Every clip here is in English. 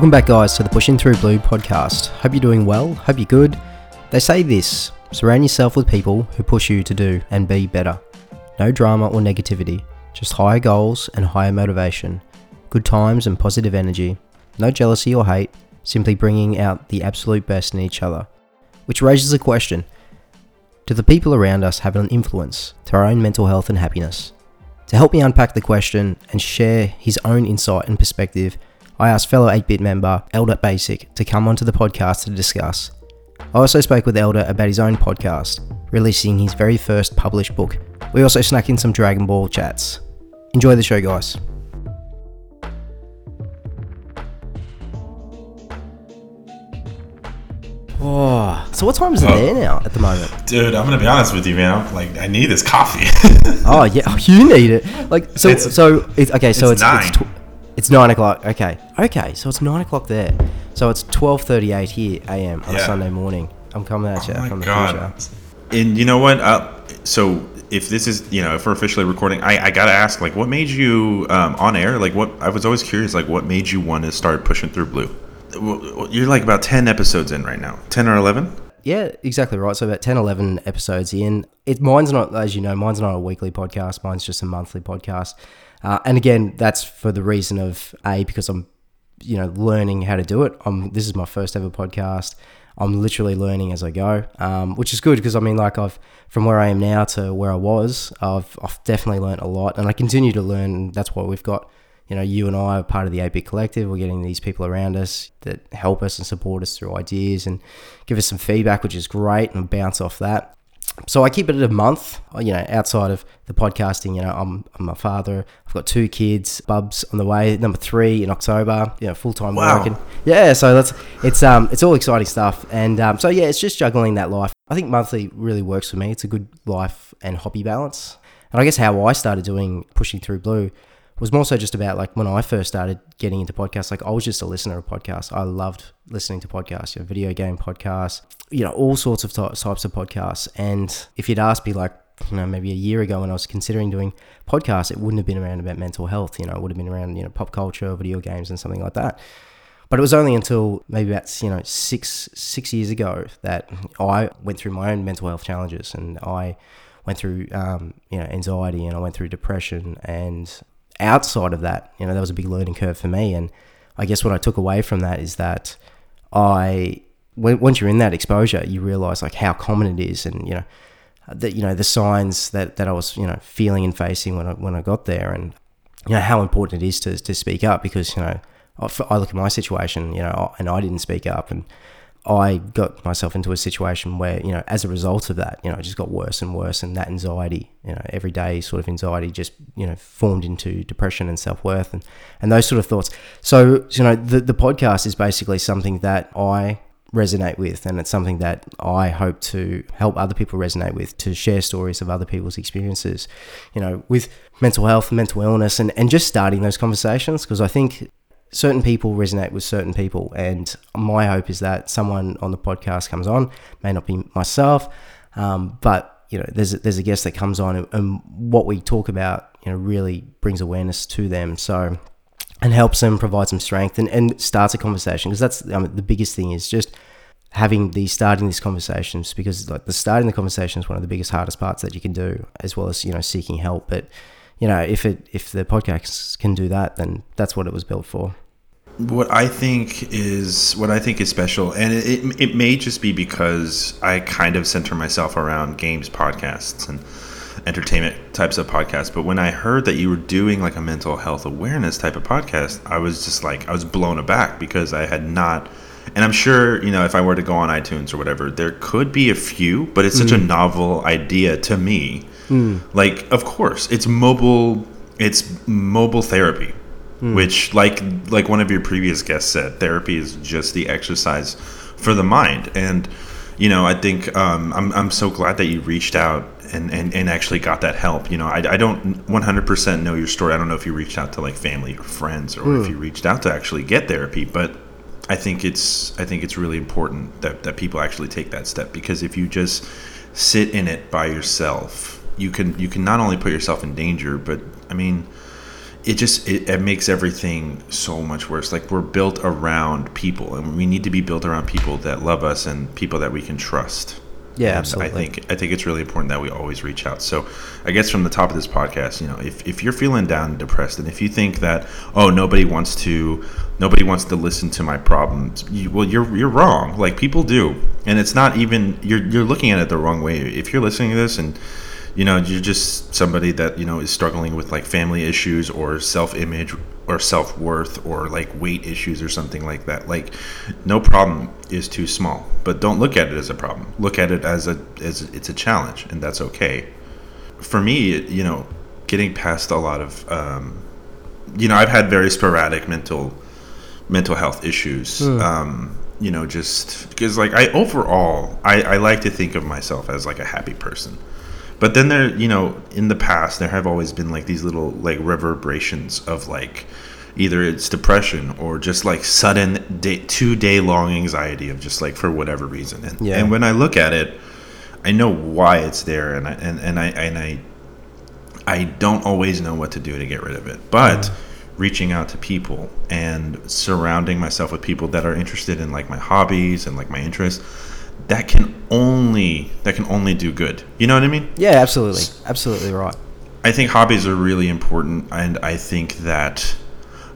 Welcome back, guys, to the Pushin' Thru Blue podcast. Hope you're doing well. Hope you're good. They say this surround yourself with people who push you to do and be better. No drama or negativity, just higher goals and higher motivation, good times and positive energy, no jealousy or hate, simply bringing out the absolute best in each other. Which raises a question Do the people around us have an influence to our own mental health and happiness? To help me unpack the question and share his own insight and perspective, I asked fellow AteBit member Eldar Basic to come onto the podcast to discuss. I also spoke with Eldar about his own podcast, releasing his very first published book. We also snuck in some Dragon Ball chats. Enjoy the show, guys. Oh, so what time is it Oh. there now at the moment? Dude, I'm gonna be honest with you, man. I'm like, I need this coffee. Oh yeah, oh, you need it. Like so, It's- so it's okay. So it's it's it's, nine. tw- it's nine o'clock. Okay, okay. So it's nine o'clock there. So it's twelve thirty-eight here a.m. on a Sunday morning. I'm coming at you oh from the god. future. And you know what? Uh, so if this is, you know, if we're officially recording, I, I gotta ask, like, what made you um, on air? Like, what? I was always curious, like, what made you want to start Pushin' Thru Blue? You're like about ten episodes in right now, ten or eleven. Yeah, exactly right. So about 10, 11 episodes in. It mine's not, as you know, mine's not a weekly podcast. Mine's just a monthly podcast. Uh, and again, that's for the reason of a because I'm, you know, learning how to do it. I'm this is my first ever podcast. I'm literally learning as I go, um, which is good because I mean, like I've from where I am now to where I was, I've I've definitely learned a lot, and I continue to learn. And that's why we've got you know, you and I are part of the AteBit Collective. We're getting these people around us that help us and support us through ideas and give us some feedback, which is great, and bounce off that. So I keep it at a month, you know, outside of the podcasting. You know, I'm, I'm a father. I've got two kids. Bub's on the way, number three in October. You know, full time Wow. working. Yeah, so that's it's um it's all exciting stuff, and um, so yeah, it's just juggling that life. I think monthly really works for me. It's a good life and hobby balance. And I guess how I started doing Pushin' Thru Blue was more so just about like when I first started getting into podcasts. Like I was just a listener of podcasts. I loved listening to podcasts, you know, video game podcasts, you know, all sorts of types of podcasts. And if you'd asked me like, you know, maybe a year ago when I was considering doing podcasts, it wouldn't have been around about mental health. You know, it would have been around you know pop culture, video games, and something like that. But it was only until maybe about you know six six years ago that I went through my own mental health challenges, and I went through um, you know anxiety, and I went through depression, and outside of that, you know, that was a big learning curve for me. And I guess what I took away from that is that I once you're in that exposure, you realize like how common it is, and you know that you know the signs that, that I was you know feeling and facing when I when I got there, and you know how important it is to, to speak up because you know I look at my situation, you know, and I didn't speak up, and I got myself into a situation where you know as a result of that, you know, it just got worse and worse, and that anxiety, you know, every day sort of anxiety just you know formed into depression and self worth and and those sort of thoughts. So you know the the podcast is basically something that I resonate with and it's something that I hope to help other people resonate with to share stories of other people's experiences you know with mental health mental illness and, and just starting those conversations because I think certain people resonate with certain people and my hope is that someone on the podcast comes on may not be myself um, but you know there's a, there's a guest that comes on and, and what we talk about you know really brings awareness to them. So and helps them provide some strength and, and starts a conversation because that's um, the biggest thing is just having the starting these conversations because like the starting the conversation is one of the biggest hardest parts that you can do as well as you know seeking help. But you know if it if the podcast can do that then that's what it was built for. What I think is what I think is special, and it, it, it may just be because I kind of center myself around games podcasts and entertainment types of podcasts. But when I heard that you were doing like a mental health awareness type of podcast, I was just like I was blown aback because I had not. And I'm sure you know if I were to go on iTunes or whatever, there could be a few, but it's such a mm. novel idea to me. Mm. Like, of course, it's mobile. It's mobile therapy mm. which like like one of your previous guests said therapy is just the exercise for the mind and you know i think um, I'm, I'm so glad that you reached out and, and, and actually got that help. You know I, I don't 100% know your story. I don't know if you reached out to like family or friends or if you reached out to actually get therapy but i think it's i think it's really important that, that people actually take that step because if you just sit in it by yourself you can you can not only put yourself in danger but i mean it just it, it makes everything so much worse. Like we're built around people, and we need to be built around people that love us and people that we can trust. Yeah, And absolutely. I think I think it's really important that we always reach out. So, I guess from the top of this podcast, you know, if, if you're feeling down and depressed, and if you think that oh nobody wants to nobody wants to listen to my problems, you, well you're you're wrong. Like people do, and it's not even you're you're looking at it the wrong way. If you're listening to this and you know you're just somebody that you know is struggling with like family issues or self-image or self-worth or like weight issues or something like that. Like no problem is too small but don't look at it as a problem. Look at it as a as it's a challenge and that's okay. For me you know getting past a lot of um, you know i've had very sporadic mental mental health issues. Um, you know just because like i overall I, I like to think of myself as like a happy person but then there you know in the past there have always been like these little like reverberations of like either it's depression or just like sudden day, two day long anxiety of just like for whatever reason and, Yeah. and when i look at it i know why it's there and i and, and i and i I don't always know what to do to get rid of it. But reaching out to people and surrounding myself with people that are interested in like my hobbies and like my interests, that can only that can only do good. You know what I mean? Yeah, absolutely, absolutely right. I think hobbies are really important, and I think that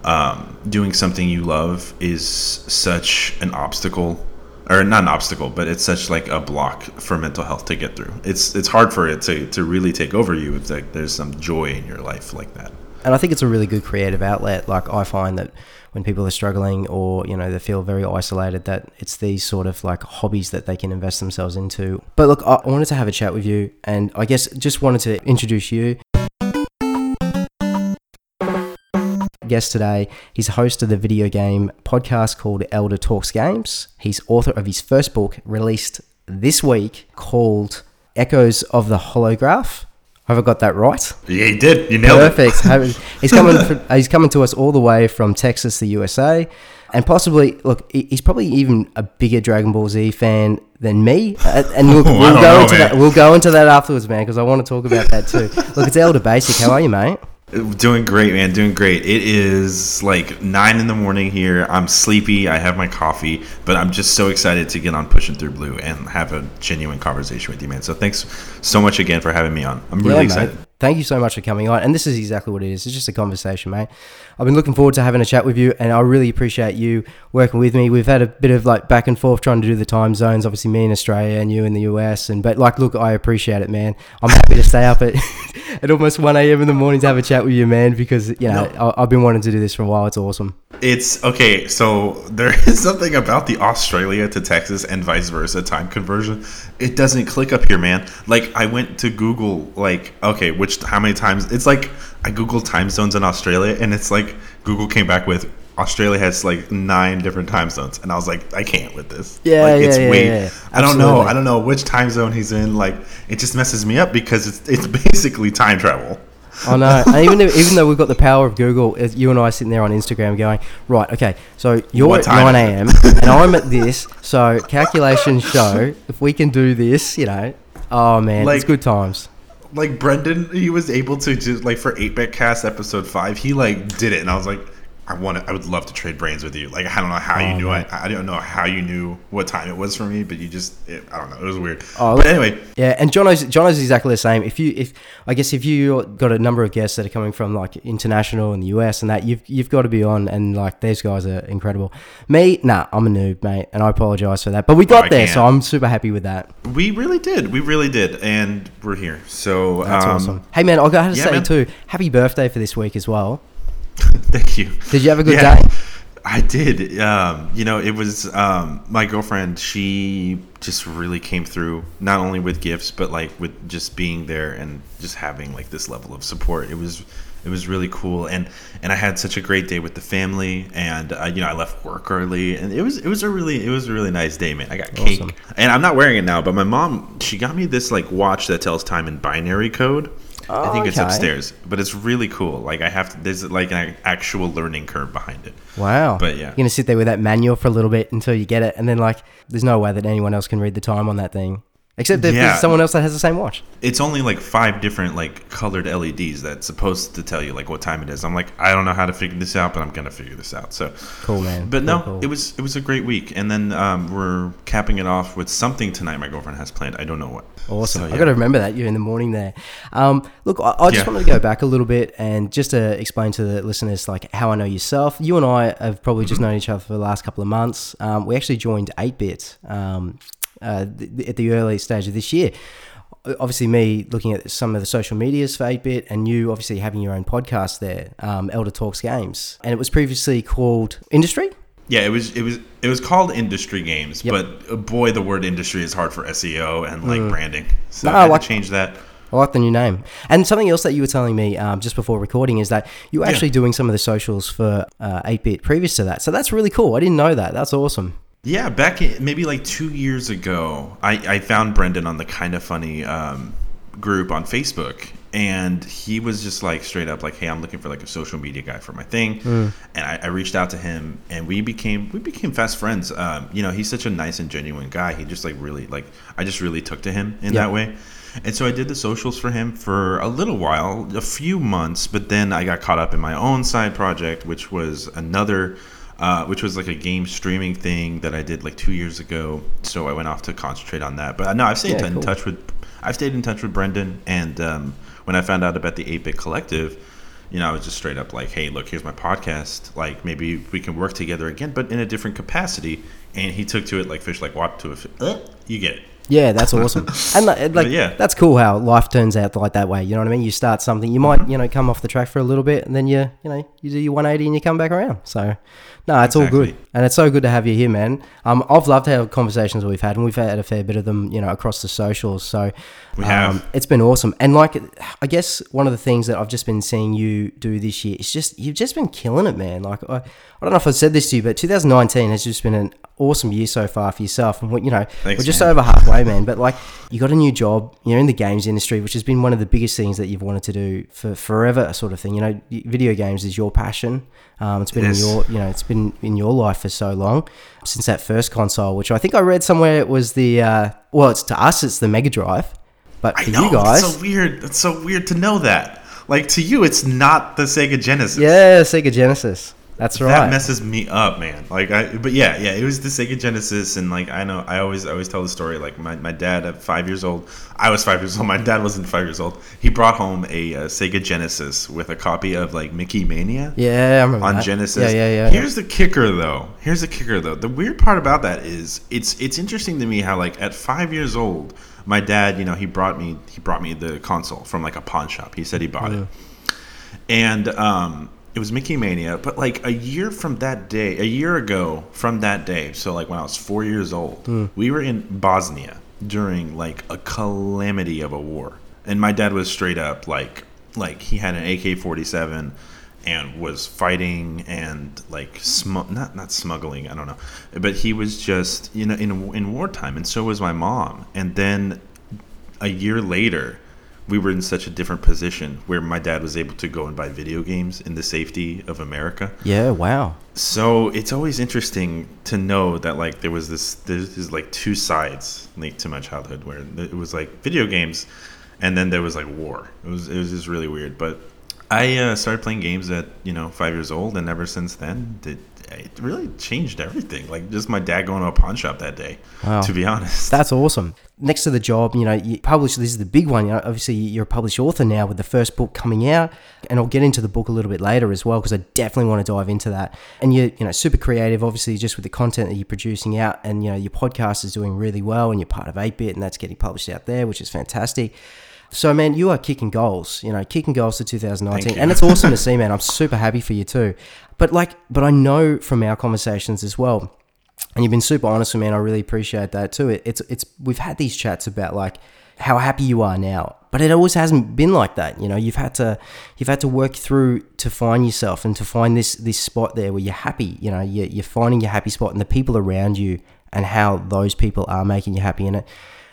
um, doing something you love is such an obstacle, or not an obstacle, but it's such like a block for mental health to get through. It's it's hard for it to, to really take over you if like there's some joy in your life like that. And I think it's a really good creative outlet. Like I find that when people are struggling or you know they feel very isolated, that it's these sort of like hobbies that they can invest themselves into. But look, I wanted to have a chat with you, and I guess just wanted to introduce you. Guest today, he's host of the video game podcast called Eldar Talks Games. He's author of his first book released this week called Echoes of the Holograph. Have I got that right? Yeah, you did. You nailed it. Perfect. Have- he's coming. From, he's coming to us all the way from Texas, the USA, and possibly look. He's probably even a bigger Dragon Ball Z fan than me. Uh, And I we'll go know, into man. that. We'll go into that afterwards, man, because I want to talk about that too. look, it's Eldar Basic. How are you, mate? Doing great, man. Doing great. It is like nine in the morning here. I'm sleepy. I have my coffee, but I'm just so excited to get on Pushin' Thru Blue and have a genuine conversation with you, man. So thanks so much again for having me on. I'm really yeah, excited. mate. Thank you so much for coming on. And this is exactly what it is. It's just a conversation, mate. I've been looking forward to having a chat with you, and I really appreciate you working with me. We've had a bit of like back and forth trying to do the time zones. Obviously, me in Australia and you in the US. And but like, look, I appreciate it, man. I'm happy to stay up at at almost one a.m. in the morning to have a chat with you, man, because you know I, I've been wanting to do this for a while. It's awesome. It's okay. So there is something about the Australia to Texas and vice versa time conversion. It doesn't click up here, man. Like I went to Google, like okay, which how many times? It's like I googled time zones in Australia, and it's like Google came back with Australia has like nine different time zones, and I was like, I can't with this. Yeah, like, yeah, it's yeah, way. yeah. I don't know. I don't know which time zone he's in. Like it just messes me up because it's it's basically time travel. I know. and even though, even though we've got the power of Google, you and I sitting there on Instagram going, right, okay, so you're at nine a.m. and I'm at this. So calculations show if we can do this, you know, oh man, it's good times. like Brendan, he was able to just like for AteBit cast episode five, he like did it, and I was like, I want to, I would love to trade brains with you. Like I don't know how Oh, you knew man. I, I don't know how you knew what time it was for me, but you just, it, I don't know, it was weird. Oh, but anyway, Yeah, and Jono's Jono's exactly the same. If you if I guess if you got a number of guests that are coming from like international and the US and that you've you've got to be on and like these guys are incredible. Me, nah, I'm a noob, mate, and I apologize for that. But we got I there, so I'm super happy with that. we really did, we really did, and we're here. So That's um, awesome. Hey man, I got to yeah, say man. too, happy birthday for this week as well. Thank you. Did you have a good Yeah, day? I did. Um, you know, it was um, my girlfriend. She just really came through, not only with gifts, but like with just being there and just having like this level of support. It was, it was really cool, and and I had such a great day with the family, and uh, you know, I left work early, and it was it was a really it was a really nice day, man. I got cake, Awesome. and I'm not wearing it now, but my mom she got me this like watch that tells time in binary code. I think it's okay. upstairs, but it's really cool. Like I have to, there's like an actual learning curve behind it. Wow. But yeah. You're going to sit there with that manual for a little bit until you get it. And then, like, there's no way that anyone else can read the time on that thing. Except if Yeah. there's someone else that has the same watch. It's only like five different like colored LEDs that's supposed to tell you like what time it is. I'm like, I don't know how to figure this out, but I'm gonna figure this out. So Cool, man. But Cool, no, cool. it was it was a great week, and then um, we're capping it off with something tonight. My girlfriend has planned. I don't know what. Awesome. So, I got to remember that you're in the morning there. Um, look, I, I just Yeah. wanted to go back a little bit and just to explain to the listeners like how I know yourself. You and I have probably Mm-hmm. just known each other for the last couple of months. Um, we actually joined AteBit um, uh, th- at the early stage of this year. Obviously, me looking at some of the social medias for AteBit and you obviously having your own podcast there, um, Eldar Talks Games. And it was previously called Industry? Yeah, it was it was it was called industry games, Yep. but uh, boy, the word industry is hard for SEO and like branding. So Mm. No, I had like- to change that. I like the new name. And something else that you were telling me um, just before recording is that you were Yeah. actually doing some of the socials for uh, AteBit previous to that. So that's really cool. I didn't know that. That's awesome. Yeah, back in, maybe like two years ago, I, I found Brendan on the Kinda Funny um, group on Facebook, and he was just like straight up like, "Hey, I'm looking for like a social media guy for my thing," and I, I reached out to him, and we became we became fast friends. Um, you know, he's such a nice and genuine guy. He just like really like I just really took to him in Yeah. that way. And so I did the socials for him for a little while, a few months, but then I got caught up in my own side project, which was another, uh, which was like a game streaming thing that I did like two years ago. So I went off to concentrate on that. But no, I've stayed Yeah, in cool. touch with, I've stayed in touch with Brendan, and um, when I found out about the AteBit Collective, you know, I was just straight up like, hey, look, here's my podcast. Like, maybe we can work together again, but in a different capacity. And he took to it like fish like water to a fish. Uh, you get it. Yeah, that's awesome. And like, yeah. that's cool how life turns out like that way. You know what I mean? You start something, you Mm-hmm. might, you know, come off the track for a little bit and then you, you know, you do your 180 and you come back around. So, no, it's all good. And it's so good to have you here, man. Um, I've loved how conversations we've had and we've had a fair bit of them, you know, across the socials. So, We um, have. it's been awesome. And like, I guess one of the things that I've just been seeing you do this year is just, you've just been killing it, man. Like, I, I don't know if I've said this to you, but 2019 has just been an awesome year so far for yourself. And, you know, Thanks, we're just man. over halfway, man. But like, you got a new job. You're in the games industry, which has been one of the biggest things that you've wanted to do for forever, sort of thing. You know, video games is your passion. Um, it's been It your, you know, it's been in your life for so long since that first console, which I think I read somewhere it was the, uh, well, it's to us, it's the Mega Drive, but for know. you guys, It's so weird. It's so weird to know that. Like to you, it's not the Sega Genesis. yeah, Sega Genesis. That's right. That messes me up, man. Like I, but yeah, yeah, it was the Sega Genesis, and like I know, I always, I always tell the story. Like my, my dad at five years old, I was five years old. My dad wasn't five years old. He brought home a uh, Sega Genesis with a copy of like Mickey Mania yeah, I remember on that. Genesis. Yeah, yeah, yeah. Here's the kicker, though. Here's the kicker, though. The weird part about that is it's it's interesting to me how like at five years old, my dad, you know, he brought me he brought me the console from like a pawn shop. He said he bought it, and um, it was Mickey Mania. But like a year from that day, a year ago from that day, so like when I was four years old, hmm. we were in Bosnia during like a calamity of a war, and my dad was straight up like like he had an AK forty seven and was fighting and like smu- not not smuggling I don't know but he was just you know in in wartime and so was my mom and then a year later we were in such a different position where my dad was able to go and buy video games in the safety of America. Yeah, wow. so it's always interesting to know that like there was this there's, like two sides like to my childhood where it was like video games and then there was like war. It was it was just really weird. But i uh, started playing games at you know five years old and ever since then it, it really changed everything like just my dad going to a pawn shop that day Wow. to be honest That's awesome. Next to the job, you know, you publish. This is the big one. You know, obviously, you're a published author now with the first book coming out, and I'll get into the book a little bit later as well because I definitely want to dive into that. And you're, you know, super creative, obviously, just with the content that you're producing out, and you know, your podcast is doing really well, and you're part of AteBit, and that's getting published out there, which is fantastic. So, man, you are kicking goals. You know, kicking goals to 2019, and it's awesome to see, man. I'm super happy for you too. But like, but I know from our conversations as well and you've been super honest with me, and I really appreciate that too. It, it's it's we've had these chats about like how happy you are now, but it always hasn't been like that. You know, you've had to you've had to work through to find yourself and to find this this spot there where you're happy. You know, you're, you're finding your happy spot and the people around you and how those people are making you happy in it.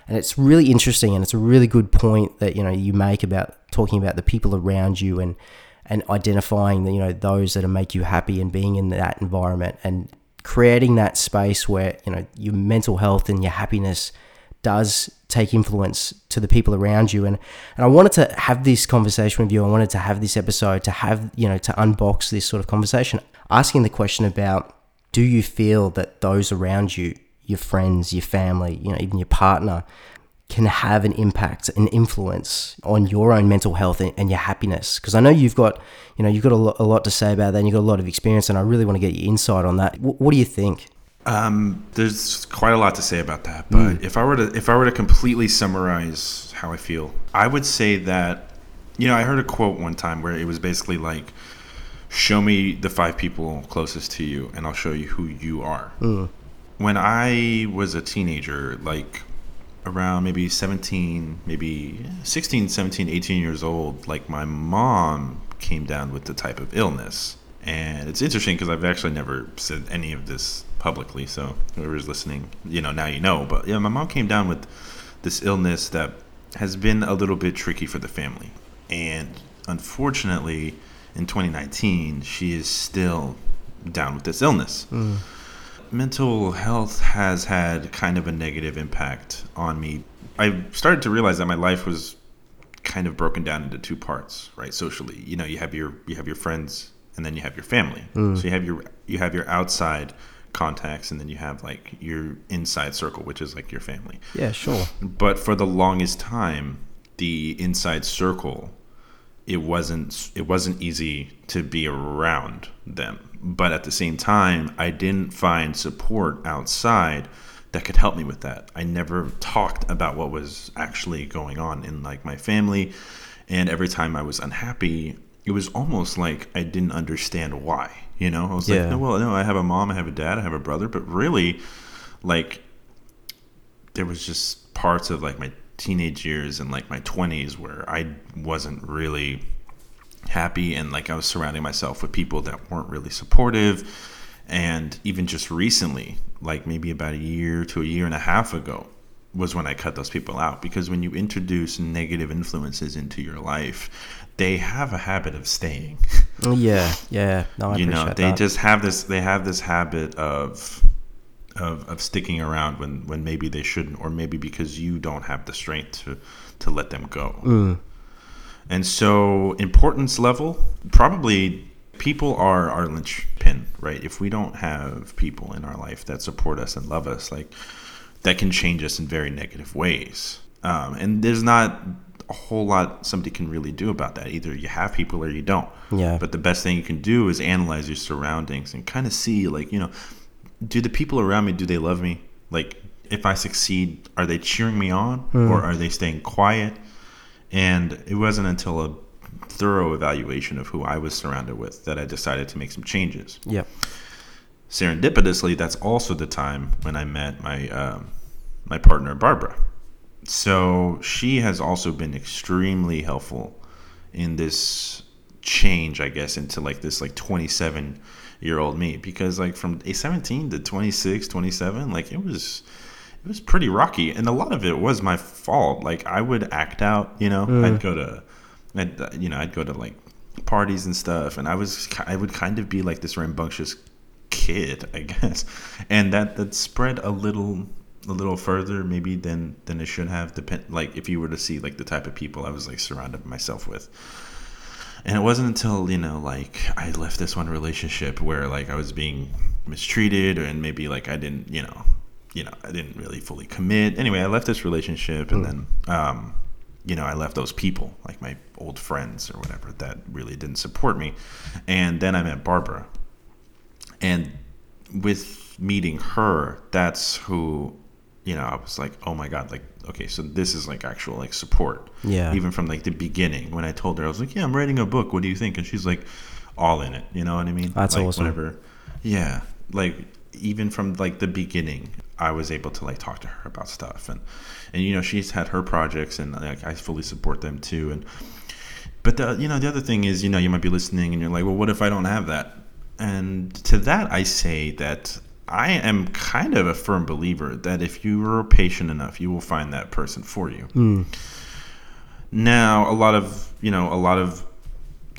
And it's really interesting, and it's a really good point that you know you make about talking about the people around you and and identifying you know those that make you happy and being in that environment and creating that space where you know your mental health and your happiness does take influence to the people around you. And and I wanted to have this conversation with you. I wanted to have this episode to have you know to unbox this sort of conversation asking the question about do you feel that those around you your friends your family you know even your partner can have an impact and influence on your own mental health and, and your happiness. Because I know you've got you know you've got a lot, a lot to say about that and you've got a lot of experience and I really want to get your insight on that. W- what do you think? Um, there's quite a lot to say about that, but if I were to if I were to completely summarize how I feel, I would say that you know I heard a quote one time where it was basically like, "Show me the five people closest to you, and I'll show you who you are." When I was a teenager, like around maybe 17, maybe 16, 17, 18 years old, like my mom came down with the type of illness. And it's interesting because I've actually never said any of this publicly. So whoever's listening, you know, now you know. But yeah, my mom came down with this illness that has been a little bit tricky for the family. And unfortunately, in 2019, she is still down with this illness mm. Mental health has had kind of a negative impact on me. I started to realize that my life was kind of broken down into two parts, right? Socially, you know, you have your you have your friends and then you have your family. Hmm. So you have your you have your outside contacts and then you have like your inside circle, which is like your family. yeah sure But for the longest time, the inside circle, it wasn't it wasn't easy to be around them. But at the same time, I didn't find support outside that could help me with that. I never talked about what was actually going on in like my family, and every time I was unhappy, it was almost like I didn't understand why. You know, I was Yeah. like, no, well, no, I have a mom, I have a dad, I have a brother, but really, like there was just parts of like my teenage years and like my 20s where I wasn't really happy and like I was surrounding myself with people that weren't really supportive. And even just recently like maybe about a year to a year and a half ago was when I cut those people out. Because when you introduce negative influences into your life they have a habit of staying. Oh, yeah. Yeah. No I you know they that. just have this they have this habit of of, of sticking around when when maybe they shouldn't or maybe because you don't have the strength to to let them go. Mm. And so importance level probably people are our linchpin right? If we don't have people in our life that support us and love us like that can change us in very negative ways. Um, and there's not a whole lot somebody can really do about that. Either you have people or you don't. Yeah. but the best thing you can do is analyze your surroundings and kind of see like you know do the people around me do they love me? Like if i succeed are they cheering me on or are they staying quiet and it wasn't until a thorough evaluation of who i was surrounded with that i decided to make some changes Yep. serendipitously, that's also the time when I met my um, my partner Barbara. So she has also been extremely helpful in this change, I guess, into like this like 27 year old me because like from a 17 to 26, 27, like it was it was pretty rocky and a lot of it was my fault. Like I would act out, you know, mm. I'd go to I'd, you know, I'd go to like parties and stuff and I was I would kind of be like this rambunctious kid, I guess, and that that spread a little a little further maybe than than it should have. Depend like if you were to see like the type of people I was like surrounded myself with. And it wasn't until you know like I left this one relationship where like I was being mistreated and maybe like I didn't you know you know I didn't really fully commit. Anyway, I left this relationship and then um you know I left those people like my old friends or whatever that really didn't support me. And then I met Barbara. And with meeting her that's who you know i was like oh my god like okay so this is like actual like support. Yeah. even from like the beginning when i told her i was like yeah i'm writing a book. What do you think? And she's like all in it. You know what i mean? That's like, awesome. whenever yeah. Like even from like the beginning i was able to like talk to her about stuff. And and you know she's had her projects and like i fully support them too. And but the you know the other thing is you know you might be listening and you're like well what if i don't have that? And to that i say that i am kind of a firm believer that if you are patient enough you will find that person for you. Hmm. Now a lot of you know a lot of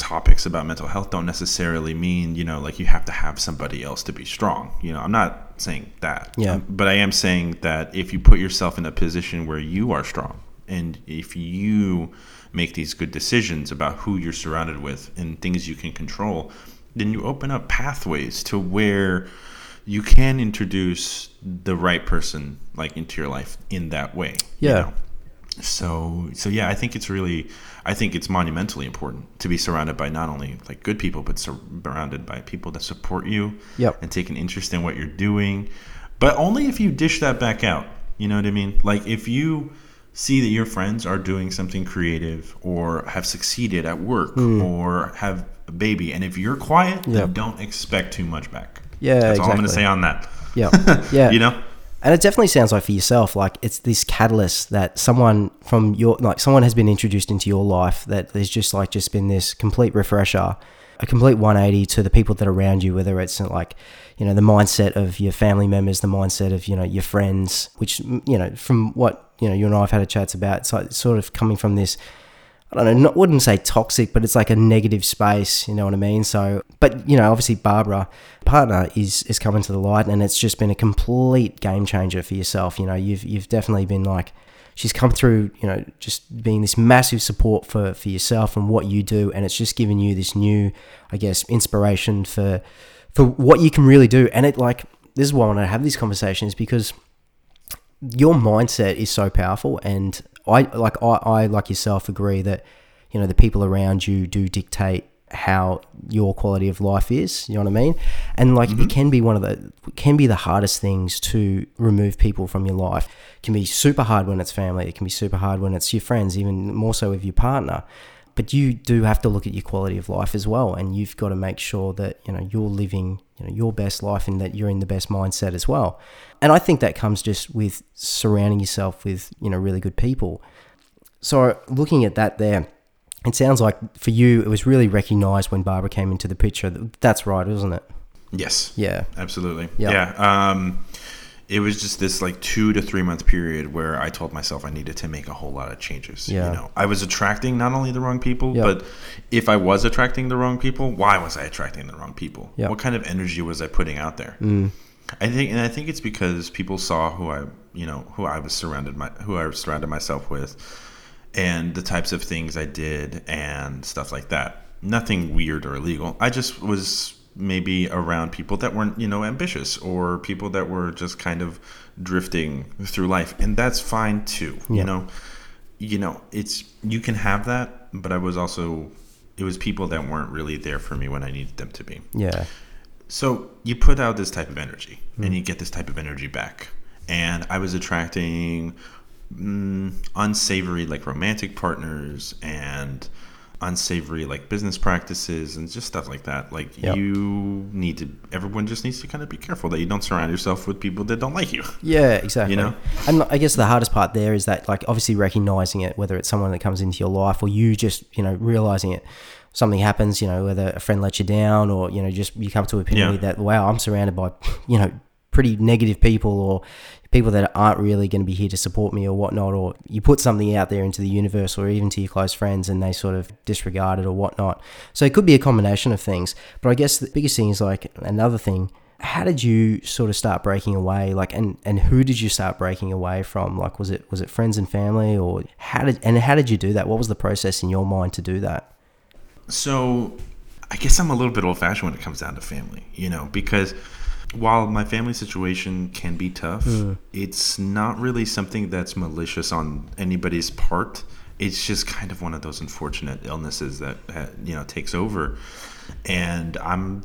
topics about mental health don't necessarily mean you know like you have to have somebody else to be strong you know i'm not saying that. Yeah. Um, but I am saying that if you put yourself in a position where you are strong and if you make these good decisions about who you're surrounded with and things you can control, then you open up pathways to where you can introduce the right person like into your life in that way. you Yeah. know? So so yeah, I think it's really I think it's monumentally important to be surrounded by not only like good people but surrounded by people that support you Yep. and take an interest in what you're doing. But only if you dish that back out. You know what I mean? Like if you see that your friends are doing something creative or have succeeded at work hmm. or have a baby and if you're quiet. Yep. then don't expect too much back. Yeah, That's all I'm going to say on that. Yeah. Yeah. You know? And it definitely sounds like for yourself, like it's this catalyst that someone from your, like someone has been introduced into your life that there's just like just been this complete refresher, a complete 180 to the people that are around you, whether it's like, you know, the mindset of your family members, the mindset of, you know, your friends, which, you know, from what, you know, you and I have had a chats about, it's like sort of coming from this, I don't know, not, wouldn't say toxic, but it's like a negative space, you know what I mean? So, but you know, obviously Barbara, partner, is is coming to the light, and it's just been a complete game changer for yourself. You know, you've you've definitely been like, she's come through, you know, just being this massive support for for yourself and what you do, and it's just given you this new, I guess, inspiration for for what you can really do. And it like this is why I want to have these conversations because your mindset is so powerful and i like I, I like yourself agree that you know the people around you do dictate how your quality of life is you know what i mean? And like it mm-hmm. can be one of the can be the hardest things to remove people from your life. It can be super hard when it's family it can be super hard when it's your friends even more so with your partner. But you do have to look at your quality of life as well and you've got to make sure that you know you're living you know your best life and that you're in the best mindset as well and i think that comes just with surrounding yourself with you know really good people so looking at that there it sounds like for you it was really recognized when barbara came into the picture that's right wasn't it Yes. yeah Absolutely. Yeah. Yeah. Um, it was just this like two to three month period where I told myself I needed to make a whole lot of changes. Yeah. You know, I was attracting not only the wrong people, Yep. but if I was attracting the wrong people, why was I attracting the wrong people? Yep. What kind of energy was I putting out there? Mm. I think, and I think it's because people saw who I, you know, who I was surrounded my, who I surrounded myself with, and the types of things I did and stuff like that. Nothing weird or illegal. I just was maybe around people that weren't, you know, ambitious or people that were just kind of drifting through life, and that's fine too. Yeah. You know, you know, it's you can have that, but I was also it was people that weren't really there for me when I needed them to be. yeah So you put out this type of energy, and you get this type of energy back. And I was attracting mm, unsavory, like romantic partners, and unsavory, like business practices, and just stuff like that. Like Yep. you need to, everyone just needs to kind of be careful that you don't surround yourself with people that don't like you. Yeah, exactly. You know? and I guess the hardest part there is that, like, obviously recognizing it, whether it's someone that comes into your life or you just, you know, realizing it. Something happens, you know, whether a friend lets you down or you know, just you come to a opinion Yeah. that wow, I'm surrounded by, you know, pretty negative people or people that aren't really going to be here to support me or whatnot. Or you put something out there into the universe or even to your close friends and they sort of disregard it or whatnot. So it could be a combination of things. But I guess the biggest thing is like another thing how did you sort of start breaking away like and and who did you start breaking away from like was it was it friends and family or how did and how did you do that what was the process in your mind to do that So I guess I'm a little bit old fashioned when it comes down to family, you know, because while my family situation can be tough, it's not really something that's malicious on anybody's part. It's just kind of one of those unfortunate illnesses that uh, you know takes over, and I'm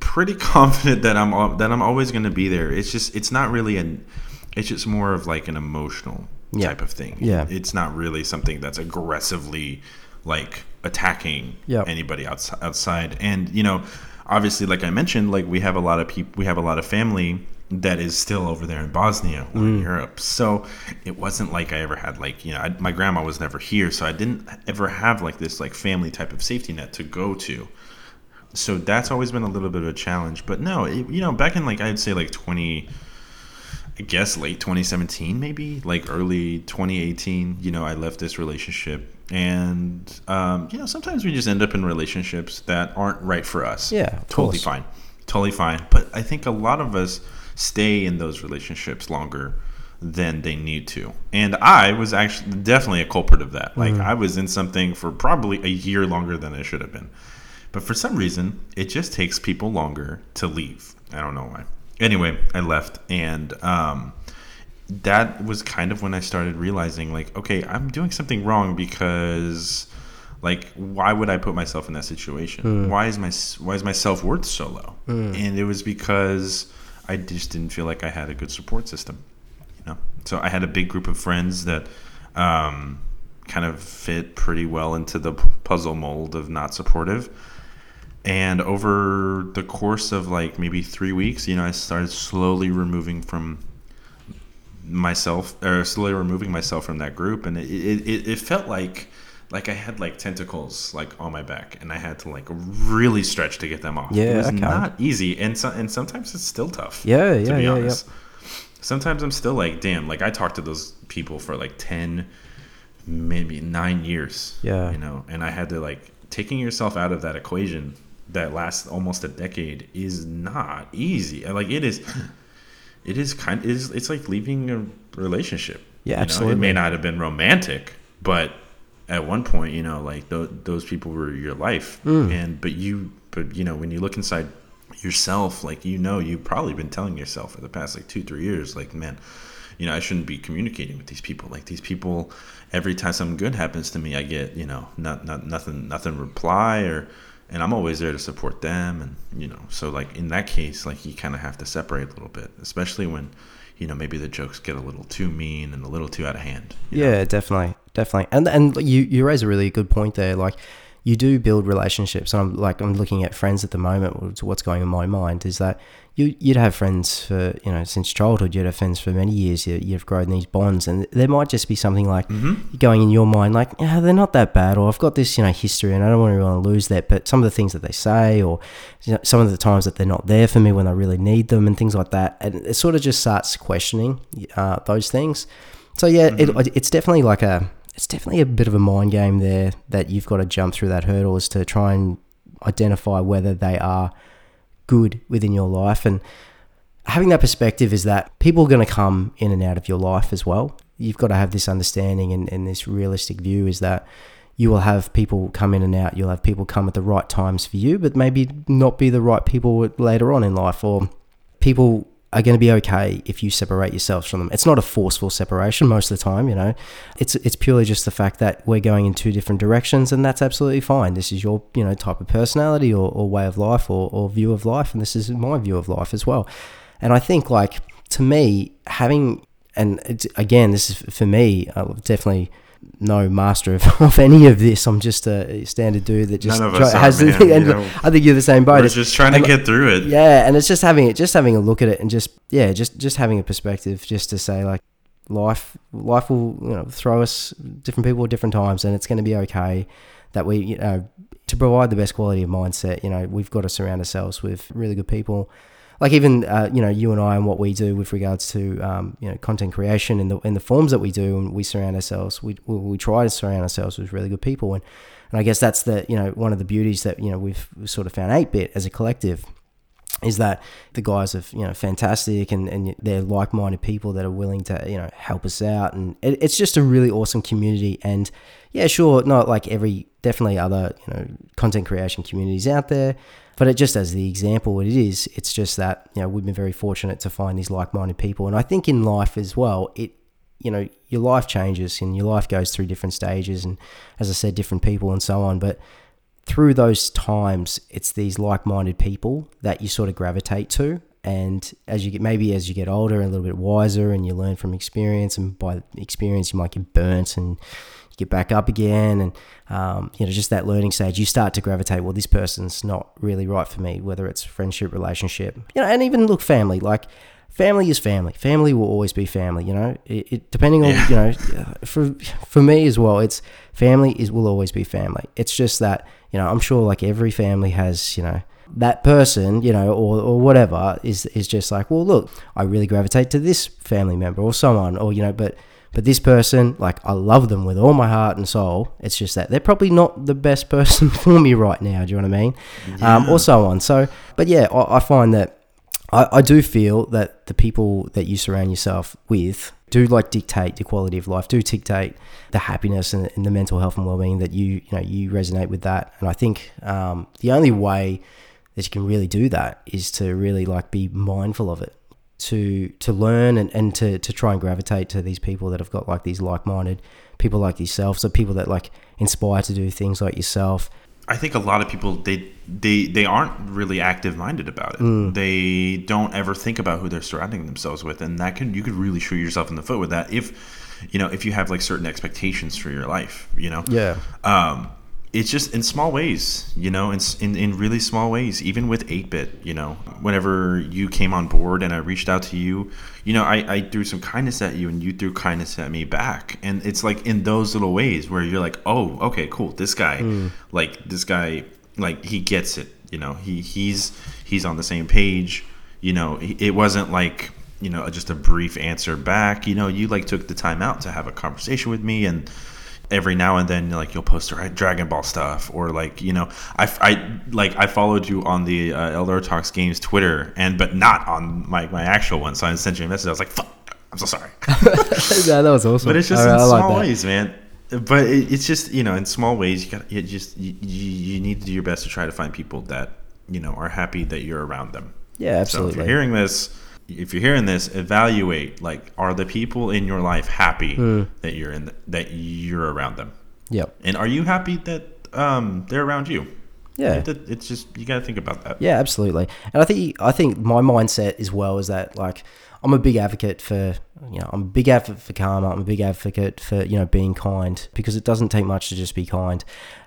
pretty confident that I'm that I'm always going to be there. It's just it's not really an it's just more of like an emotional Yeah. type of thing. Yeah. it's not really something that's aggressively like attacking Yep. anybody outside, outside. And you know, obviously, like I mentioned, like we have a lot of people, we have a lot of family that is still over there in Bosnia or in mm. Europe. So it wasn't like I ever had like you know, I, my grandma was never here, so I didn't ever have like this like family type of safety net to go to. So that's always been a little bit of a challenge. But no, it, you know, back in like I'd say like twenty. I guess late 2017, maybe like early 2018. You know, I left this relationship, and um, you know, sometimes we just end up in relationships that aren't right for us. Yeah, totally course. fine, totally fine. But I think a lot of us stay in those relationships longer than they need to. And I was actually definitely a culprit of that. Like I was in something for probably a year longer than I should have been. But for some reason, it just takes people longer to leave. I don't know why. Anyway, I left and um that was kind of when I started realizing like okay, I'm doing something wrong because like why would I put myself in that situation? Why is my why is my self-worth so low? And it was because I just didn't feel like I had a good support system you know so i had a big group of friends that um, kind of fit pretty well into the puzzle mold of not supportive and over the course of like maybe three weeks you know i started slowly removing from myself or slowly removing myself from that group and it, it, it, felt like like i had like tentacles like on my back and i had to like really stretch to get them off Yeah, it was okay. not easy and so, and sometimes it's still tough Yeah, to yeah, be yeah, honest. Sometimes I'm still like, damn, like I talked to those people for like 10, maybe nine years. Yeah. You know, and I had to like, taking yourself out of that equation that lasts almost a decade is not easy. Like it is, it is kind it is, it's like leaving a relationship. Yeah, you know? It may not have been romantic, but at one point, you know, like th- those people were your life. Hmm. And, but you, but you know, when you look inside yourself, like, you know, you've probably been telling yourself for the past like two, three years, like, man, you know, I shouldn't be communicating with these people. Like these people, every time something good happens to me, I get, you know, not, not, nothing, nothing reply or, and I'm always there to support them. And, you know, so like in that case, like you kind of have to separate a little bit, especially when, you know, maybe the jokes get a little too mean and a little too out of hand. you know? Yeah, definitely, definitely. And and you you raise a really good point there. Like you do build relationships. And I'm like I'm looking at friends at the moment. what's- What's going in my mind is that you you'd have friends for you know since childhood. You'd have friends for many years. You, you've grown these bonds, and there might just be something like mm-hmm. going in your mind like yeah they're not that bad, or I've got this you know history, and I don't want to want to lose that. But some of the things that they say, or you know, some of the times that they're not there for me when I really need them, and things like that, and it sort of just starts questioning uh, those things. So yeah, it, mm-hmm. it's definitely like a it's definitely a bit of a mind game there that you've got to jump through that hurdle is to try and identify whether they are good within your life and having that perspective is that people are going to come in and out of your life as well. You've got to have this understanding and, and this realistic view is that you will have people come in and out. You'll have people come at the right times for you, but maybe not be the right people later on in life, or people are going to be okay if you separate yourselves from them. It's not a forceful separation most of the time, you know. It's it's purely just the fact that we're going in two different directions, and that's absolutely fine. This is your you know type of personality or, or way of life or, or view of life, and this is my view of life as well. And I think like to me having and again this is for me uh, definitely no master of, of any of this. I'm just a standard dude that just None of us try- are, has. man, and you know. I think you're the same boat. We're It's- just trying to and- get through it. yeah, and it's just having it, just having a look at it, and just yeah, just just having a perspective, just to say like life, life will you know throw us different people at different times, and it's going to be okay. That we you know to provide the best quality of mindset, you know, we've got to surround ourselves with really good people. Like even uh, you know you and I and what we do with regards to um, you know content creation and the in the forms that we do, and we surround ourselves. We we, we try to surround ourselves with really good people, and and I guess that's the you know one of the beauties that you know we've sort of found AteBit as a collective is that the guys are you know fantastic and, and they're like-minded people that are willing to you know help us out and it, it's just a really awesome community and yeah sure not like every definitely other you know content creation communities out there but it just as the example it is it's just that you know we've been very fortunate to find these like-minded people. And i think in life as well it you know your life changes and your life goes through different stages and as i said different people and so on. But through those times, it's these like-minded people that you sort of gravitate to. And as you get, maybe as you get older and a little bit wiser, and you learn from experience, and by experience, you might get burnt and you get back up again, and um, you know, just that learning stage, you start to gravitate. Well, this person's not really right for me, whether it's friendship, relationship, you know, and even look family. Like family is family. Family will always be family. You know, it, it depending on Yeah. you know, for for me as well, it's family is will always be family. It's just that you know, I'm sure like every family has you know that person, you know, or, or whatever is is just like, well, look, I really gravitate to this family member or someone, or you know, but but this person, like, I love them with all my heart and soul. It's just that they're probably not the best person for me right now. Do you know what I mean? Um, or so on. So, but yeah, I, I find that I, I do feel that the people that you surround yourself with do like dictate the quality of life, do dictate the happiness and, and the mental health and well-being that you you know you resonate with that. And I think um, the only way that you can really do that is to really like be mindful of it, to to learn and, and to to try and gravitate to these people that have got like these like-minded people like yourself, so people that like inspire to do things like yourself. I think a lot of people they they they aren't really active minded about it. Mm. They don't ever think about who they're surrounding themselves with, and that can you could really shoot yourself in the foot with that if you know if you have like certain expectations for your life. You know, Yeah. um, it's just in small ways, you know, in, in, in really small ways, even with AteBit, you know, whenever you came on board and I reached out to you, you know, I, I threw some kindness at you and you threw kindness at me back. And it's like in those little ways where you're like, oh, okay, cool. This guy, hmm. like, this guy, like, he gets it, you know, he, he's, he's on the same page, you know, it wasn't like, you know, just a brief answer back, you know, you like took the time out to have a conversation with me and, every now and then like you'll post Dragon Ball stuff or like you know I, I like I followed you on the uh, Eldar Talks Games Twitter and but not on my, my actual one so I sent you a message I was like fuck I'm so sorry yeah, that was awesome. but it's just I- in like small that. ways man but it, it's just you know in small ways you got you just you, you you need to do your best to try to find people that you know are happy that you're around them Yeah, so if absolutely. you're hearing this, if you're hearing this, evaluate like are the people in your life happy Hmm. that you're in that you're around them, yep. and are you happy that um, they're around you? Yeah. It- it's just you got to think about that. Yeah, absolutely. And I think I think my mindset as well is that like I'm a big advocate for you know I'm a big advocate for karma. I'm a big advocate for you know being kind because it doesn't take much to just be kind.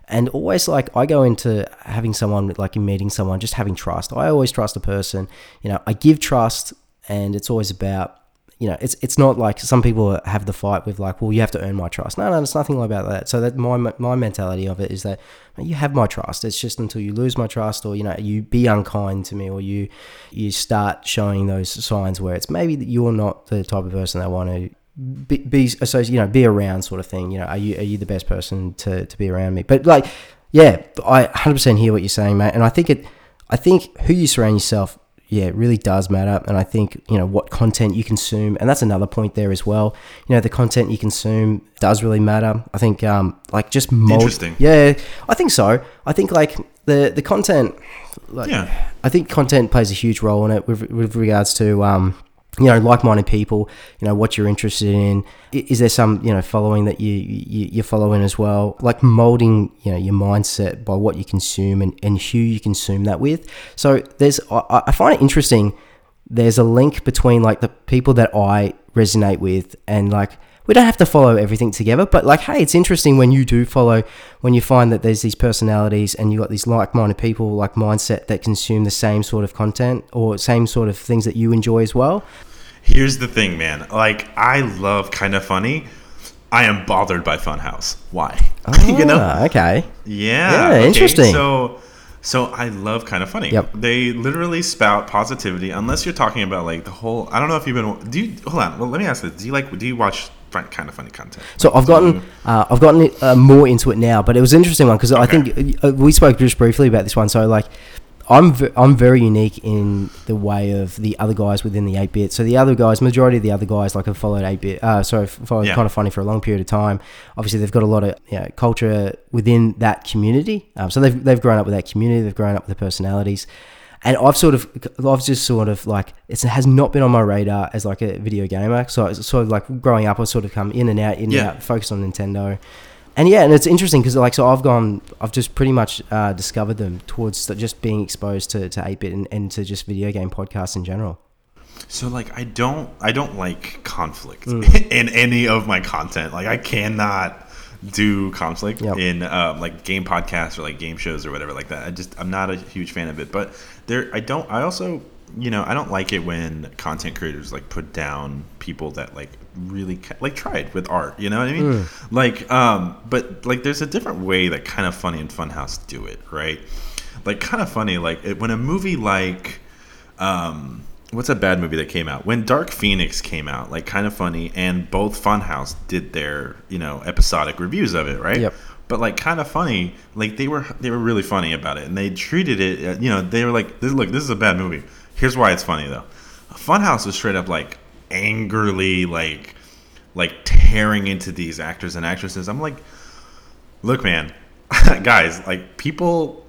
And always like I go into having someone like in meeting someone just having trust. I always trust a person. You know I give trust, and it's always about you know, it's it's not like some people have the fight with like, well, you have to earn my trust. No, no, it's nothing about that. So that my my mentality of it is that you have my trust. It's just until you lose my trust, or you know, you be unkind to me, or you you start showing those signs where it's maybe that you're not the type of person I want to be, be associated, you know, be around, sort of thing. You know, are you are you the best person to to be around me? But like, yeah, I 100% hear what you're saying, mate, and I think it, I think who you surround yourself yeah, it really does matter. And I think, you know, what content you consume, and that's another point there as well. You know, the content you consume does really matter. I think, um, like just mold. Interesting. Yeah, I think so. I think like the the content, like, Yeah. I think content plays a huge role in it with, with regards to, um, you know, like-minded people. You know, what you're interested in. Is there some, you know, following that you, you you're following as well? Like molding, you know, your mindset by what you consume and, and who you consume that with. So there's, I, I find it interesting. There's a link between like the people that I resonate with and like we don't have to follow everything together, but like, hey, it's interesting when you do follow, when you find that there's these personalities and you got these like-minded people, like mindset that consume the same sort of content or same sort of things that you enjoy as well. Here's the thing, man. Like I love Kinda Funny. I am bothered by Funhouse. Why? you know? Ah, okay. Yeah. Yeah, interesting. So, so I love Kinda Funny. Yep. They literally spout positivity, unless you're talking about like the whole. I don't know if you've been. Do you hold on? Well, let me ask this. Do you like? Do you watch Kinda Funny content? So I've gotten uh, I've gotten uh, more into it now, but it was an interesting one because I think uh, we spoke just briefly about this one. So like, I'm v- I'm very unique in the way of the other guys within the AteBit. So the other guys, majority of the other guys, like have followed AteBit. Uh, sorry, followed Yeah. Kinda Funny for a long period of time. Obviously, they've got a lot of you know, culture within that community. Um, so they've they've grown up with that community. They've grown up with the personalities. And I've sort of, I've just sort of like, it has not been on my radar as like a video gamer. So it's sort of like growing up, I sort of come in and out, in and out, focused on Nintendo. And yeah, and it's interesting because like, so I've gone, I've just pretty much uh, discovered them towards just being exposed to, to AteBit and, and to just video game podcasts in general. So like I don't I don't like conflict Mm. in any of my content. Like I cannot do conflict Yep. in um, like game podcasts or like game shows or whatever like that. I just I'm not a huge fan of it. But there I don't I also you know I don't like it when content creators like put down people that like really ca- like tried with art. You know what I mean? Mm. Like um but like there's a different way that Kinda Funny and Funhouse do it right. Like Kinda Funny like it, when a movie like um what's a bad movie that came out when dark phoenix came out like Kinda Funny and both funhouse did their you know episodic reviews of it right Yep. but like Kinda Funny like they were they were really funny about it and they treated it uh, you know they were like this, look this is a bad movie Here's why it's funny though. Funhouse was straight up like angrily like like tearing into these actors and actresses. I'm like, look, man, guys, like people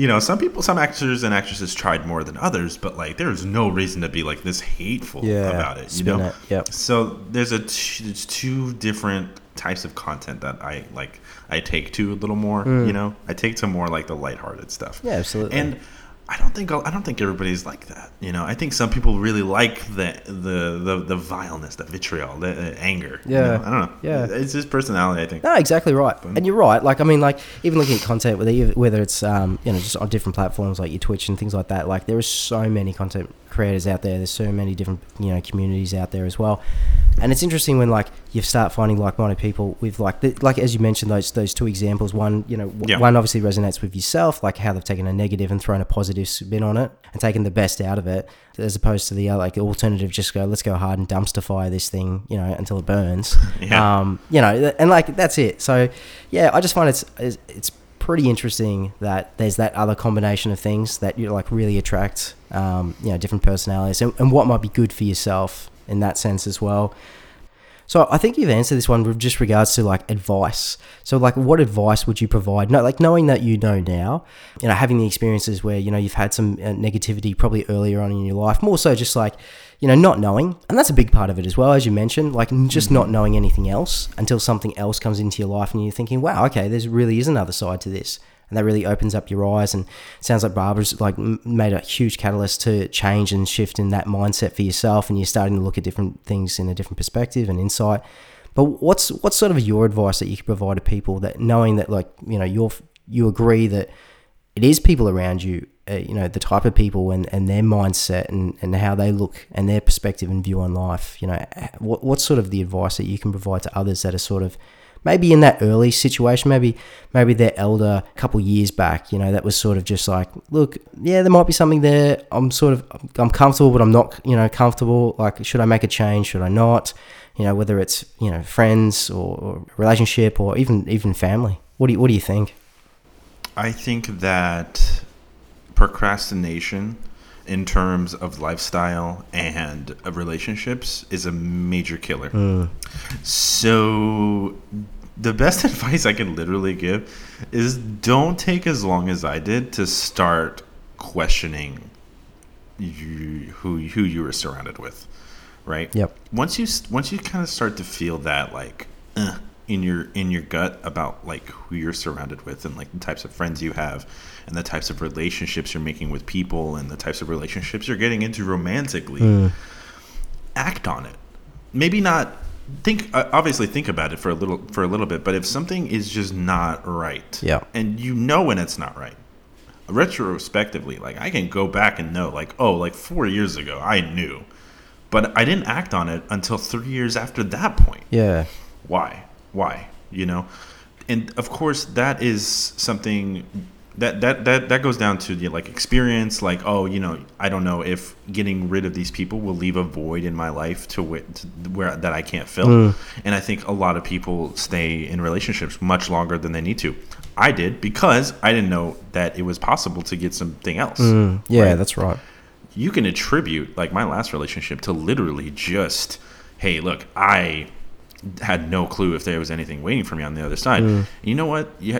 you know, some people, some actors and actresses tried more than others, but like, there's no reason to be like this hateful Yeah, about it. You know, it, yep. So there's a t- there's two different types of content that I like. I take to a little more. You know, I take to more like the lighthearted stuff. Mm. Yeah, absolutely. And I don't think I don't think everybody's like that. You know, I think some people really like the the the, the vileness, the vitriol, the uh, anger. you Yeah. know? I don't know. Yeah. it's just personality. I think. No, exactly right. And you're right. Like, I mean, like, even looking at content, whether whether it's um, you know just on different platforms like your Twitch and things like that. Like, there is so many content creators out there. There's so many different you know communities out there as well. And it's interesting when like you start finding like-minded people with like the, like as you mentioned those those two examples. One, you know, w- Yeah. one obviously resonates with yourself, like how they've taken a negative and thrown a positive spin on it and taken the best out of it, as opposed to the other like alternative, just go let's go hard and dumpster fire this thing, you know, until it burns. Yeah. Um, you know, and like that's it. So, yeah, I just find it's it's, it's pretty interesting that there's that other combination of things that you like really attract, um, you know, different personalities and, and what might be good for yourself in that sense as well. So I think you've answered this one with just regards to like advice. So like, what advice would you provide? No, like knowing that you know now, you know, having the experiences where you know you've had some uh, negativity probably earlier on in your life. More so, just like you know, not knowing, and that's a big part of it as well, as you mentioned. Like just not mm-hmm. knowing anything else until something else comes into your life, and you're thinking, wow, okay, there's really is another side to this. And that really opens up your eyes, and it sounds like Barbara's like made a huge catalyst to change and shift in that mindset for yourself, and you're starting to look at different things in a different perspective and insight. But what's what's sort of your advice that you could provide to people that knowing that like you know you're you agree that it is people around you, uh, you know the type of people and, and their mindset and, and how they look and their perspective and view on life. You know what what's sort of the advice that you can provide to others that are sort of maybe in that early situation, maybe maybe they're Eldar a couple years back, you know, that was sort of just like, look, yeah, there might be something there. I'm sort of I'm comfortable, but I'm not, you know, comfortable. Like, should I make a change? Should I not? You know, whether it's you know friends or, or relationship or even even family. What do you what do you think? I think that procrastination in terms of lifestyle and of relationships is a major killer. So the best advice I can literally give is don't take as long as I did to start questioning you, who who you were surrounded with, right? Yep. Once you once you kind of start to feel that like uh, in your in your gut about like who you're surrounded with and like the types of friends you have and the types of relationships you're making with people and the types of relationships you're getting into romantically, act on it. Maybe not think uh, obviously think about it for a little for a little bit, but if something is just not right, Yeah. and you know when it's not right, retrospectively, like I can go back and know, like oh, like four years ago I knew, but I didn't act on it until three years after that point Yeah. why why you know? And of course that is something that that that, that goes down to the like experience like oh you know i don't know if getting rid of these people will leave a void in my life to, wh- to where that i can't fill. Mm. And i think a lot of people stay in relationships much longer than they need to. I did because i didn't know that it was possible to get something else mm. Yeah, Right? that's right. you can attribute like my last relationship to literally just hey look i had no clue if there was anything waiting for me on the other side hmm. you know what you,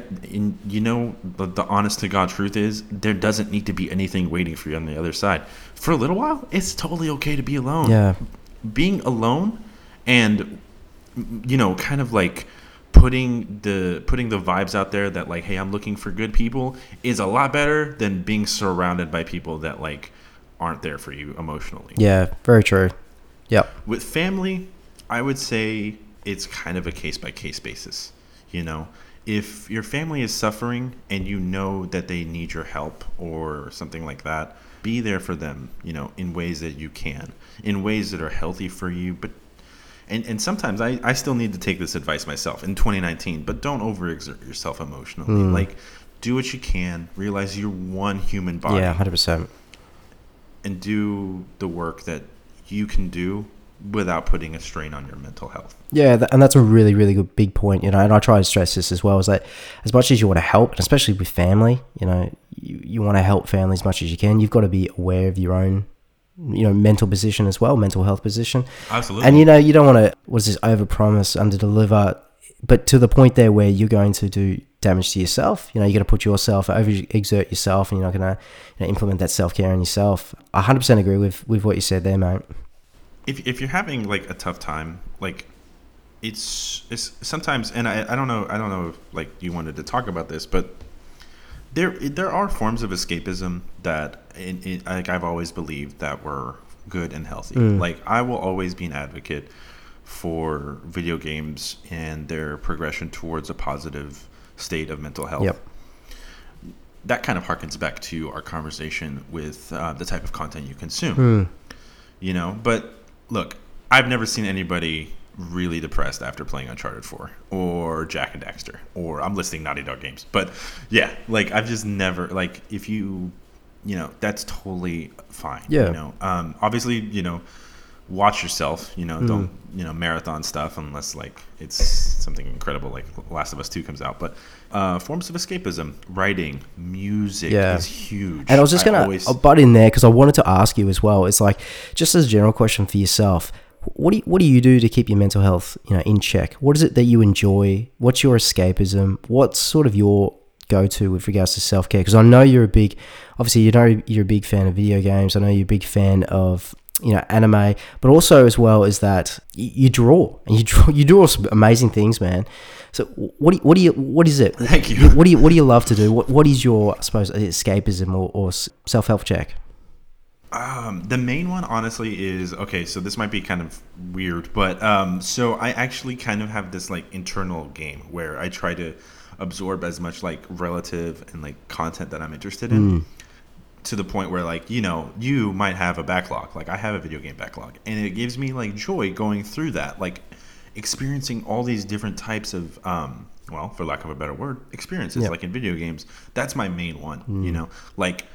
you know the, the honest to god truth is there doesn't need to be anything waiting for you on the other side for a little while it's totally okay to be alone Yeah. being alone and you know kind of like putting the putting the vibes out there that like hey i'm looking for good people is a lot better than being surrounded by people that like aren't there for you emotionally Yeah, very true. Yep. with family i would say it's kind of a case by case basis you know? If your family is suffering and you know that they need your help or something like that be there for them you know in ways that you can in ways that are healthy for you but and, and sometimes I, I still need to take this advice myself in 2019 but don't overexert yourself emotionally. Hmm. Like do what you can realize you're one human body. Yeah, hundred percent. and do the work that you can do without putting a strain on your mental health. Yeah, and that's a really, really good big point, you know. And I try to stress this as well: is that as much as you want to help, and especially with family, you know, you, you want to help family as much as you can. You've got to be aware of your own you know mental position as well, mental health position. Absolutely. And you know you don't want to what is this over promise overpromise, underdeliver, but to the point there where you're going to do damage to yourself. You know, you're going to put yourself over exert yourself, and you're not going to you know, implement that self care on yourself. I 100% agree with with what you said there, mate. If if you're having like a tough time, like it's it's sometimes, and I, I don't know I don't know if like you wanted to talk about this, but there there are forms of escapism that in, in, like I've always believed that were good and healthy. Like I will always be an advocate for video games and their progression towards a positive state of mental health Yep. that kind of harkens back to our conversation with uh, the type of content you consume. Hmm. You know, but look, I've never seen anybody really depressed after playing Uncharted 4 or Jak and Daxter or I'm listing Naughty Dog games. But yeah, like I've just never like if you you know, that's totally fine. Yeah. You know, um, obviously, you know, watch yourself. You know, Hmm. don't you know marathon stuff unless like it's something incredible like Last of Us Two comes out. But uh, forms of escapism, writing, music Yeah. is huge. And I was just gonna always- I'll butt in there because I wanted to ask you as well. It's like just as a general question for yourself. What do you, what do you do to keep your mental health you know in check? What is it that you enjoy? What's your escapism? What's sort of your go to with regards to self care? Because I know you're a big, obviously you know you're a big fan of video games. I know you're a big fan of you know anime, but also as well is that you, you draw and you draw you draw some amazing things, man. So what do you, what do you what is it? Thank you. What do you what do you love to do? What what is your I suppose escapism or, or self help check? Um, the main one, honestly, is okay. So this might be kind of weird, but um, so I actually kind of have this like internal game where I try to absorb as much like relative and like content that I'm interested in. To the point where, like, you know, you might have a backlog. Like, I have a video game backlog, and it gives me like joy going through that, like, experiencing all these different types of, um, well, for lack of a better word, experiences. Yeah. Like in video games, that's my main one. You know, like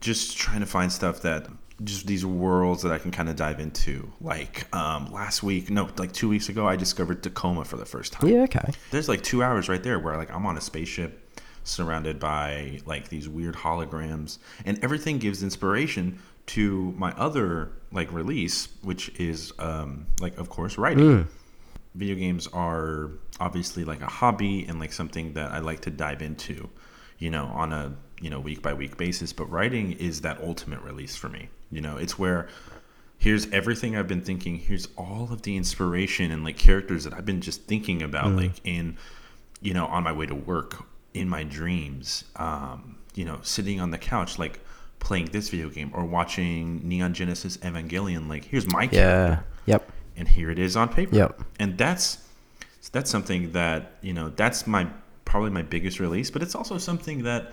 just trying to find stuff that just these worlds that I can kind of dive into. Like um, last week, no, like two weeks ago, I discovered Tacoma for the first time. Yeah, okay. There's like two hours right there where like I'm on a spaceship surrounded by like these weird holograms, and everything gives inspiration to my other like release, which is um, like of course writing. Video games are obviously like a hobby and like something that I like to dive into, you know, on a you know week by week basis. But writing is that ultimate release for me. You know, it's where here's everything I've been thinking. Here's all of the inspiration and like characters that I've been just thinking about, like in, you know, on my way to work, in my dreams, um, you know, sitting on the couch, like playing this video game or watching Neon Genesis Evangelion. Like, here's my character, Yeah. Yep. and here it is on paper. Yep. And that's that's something that you know that's my probably my biggest release, but it's also something that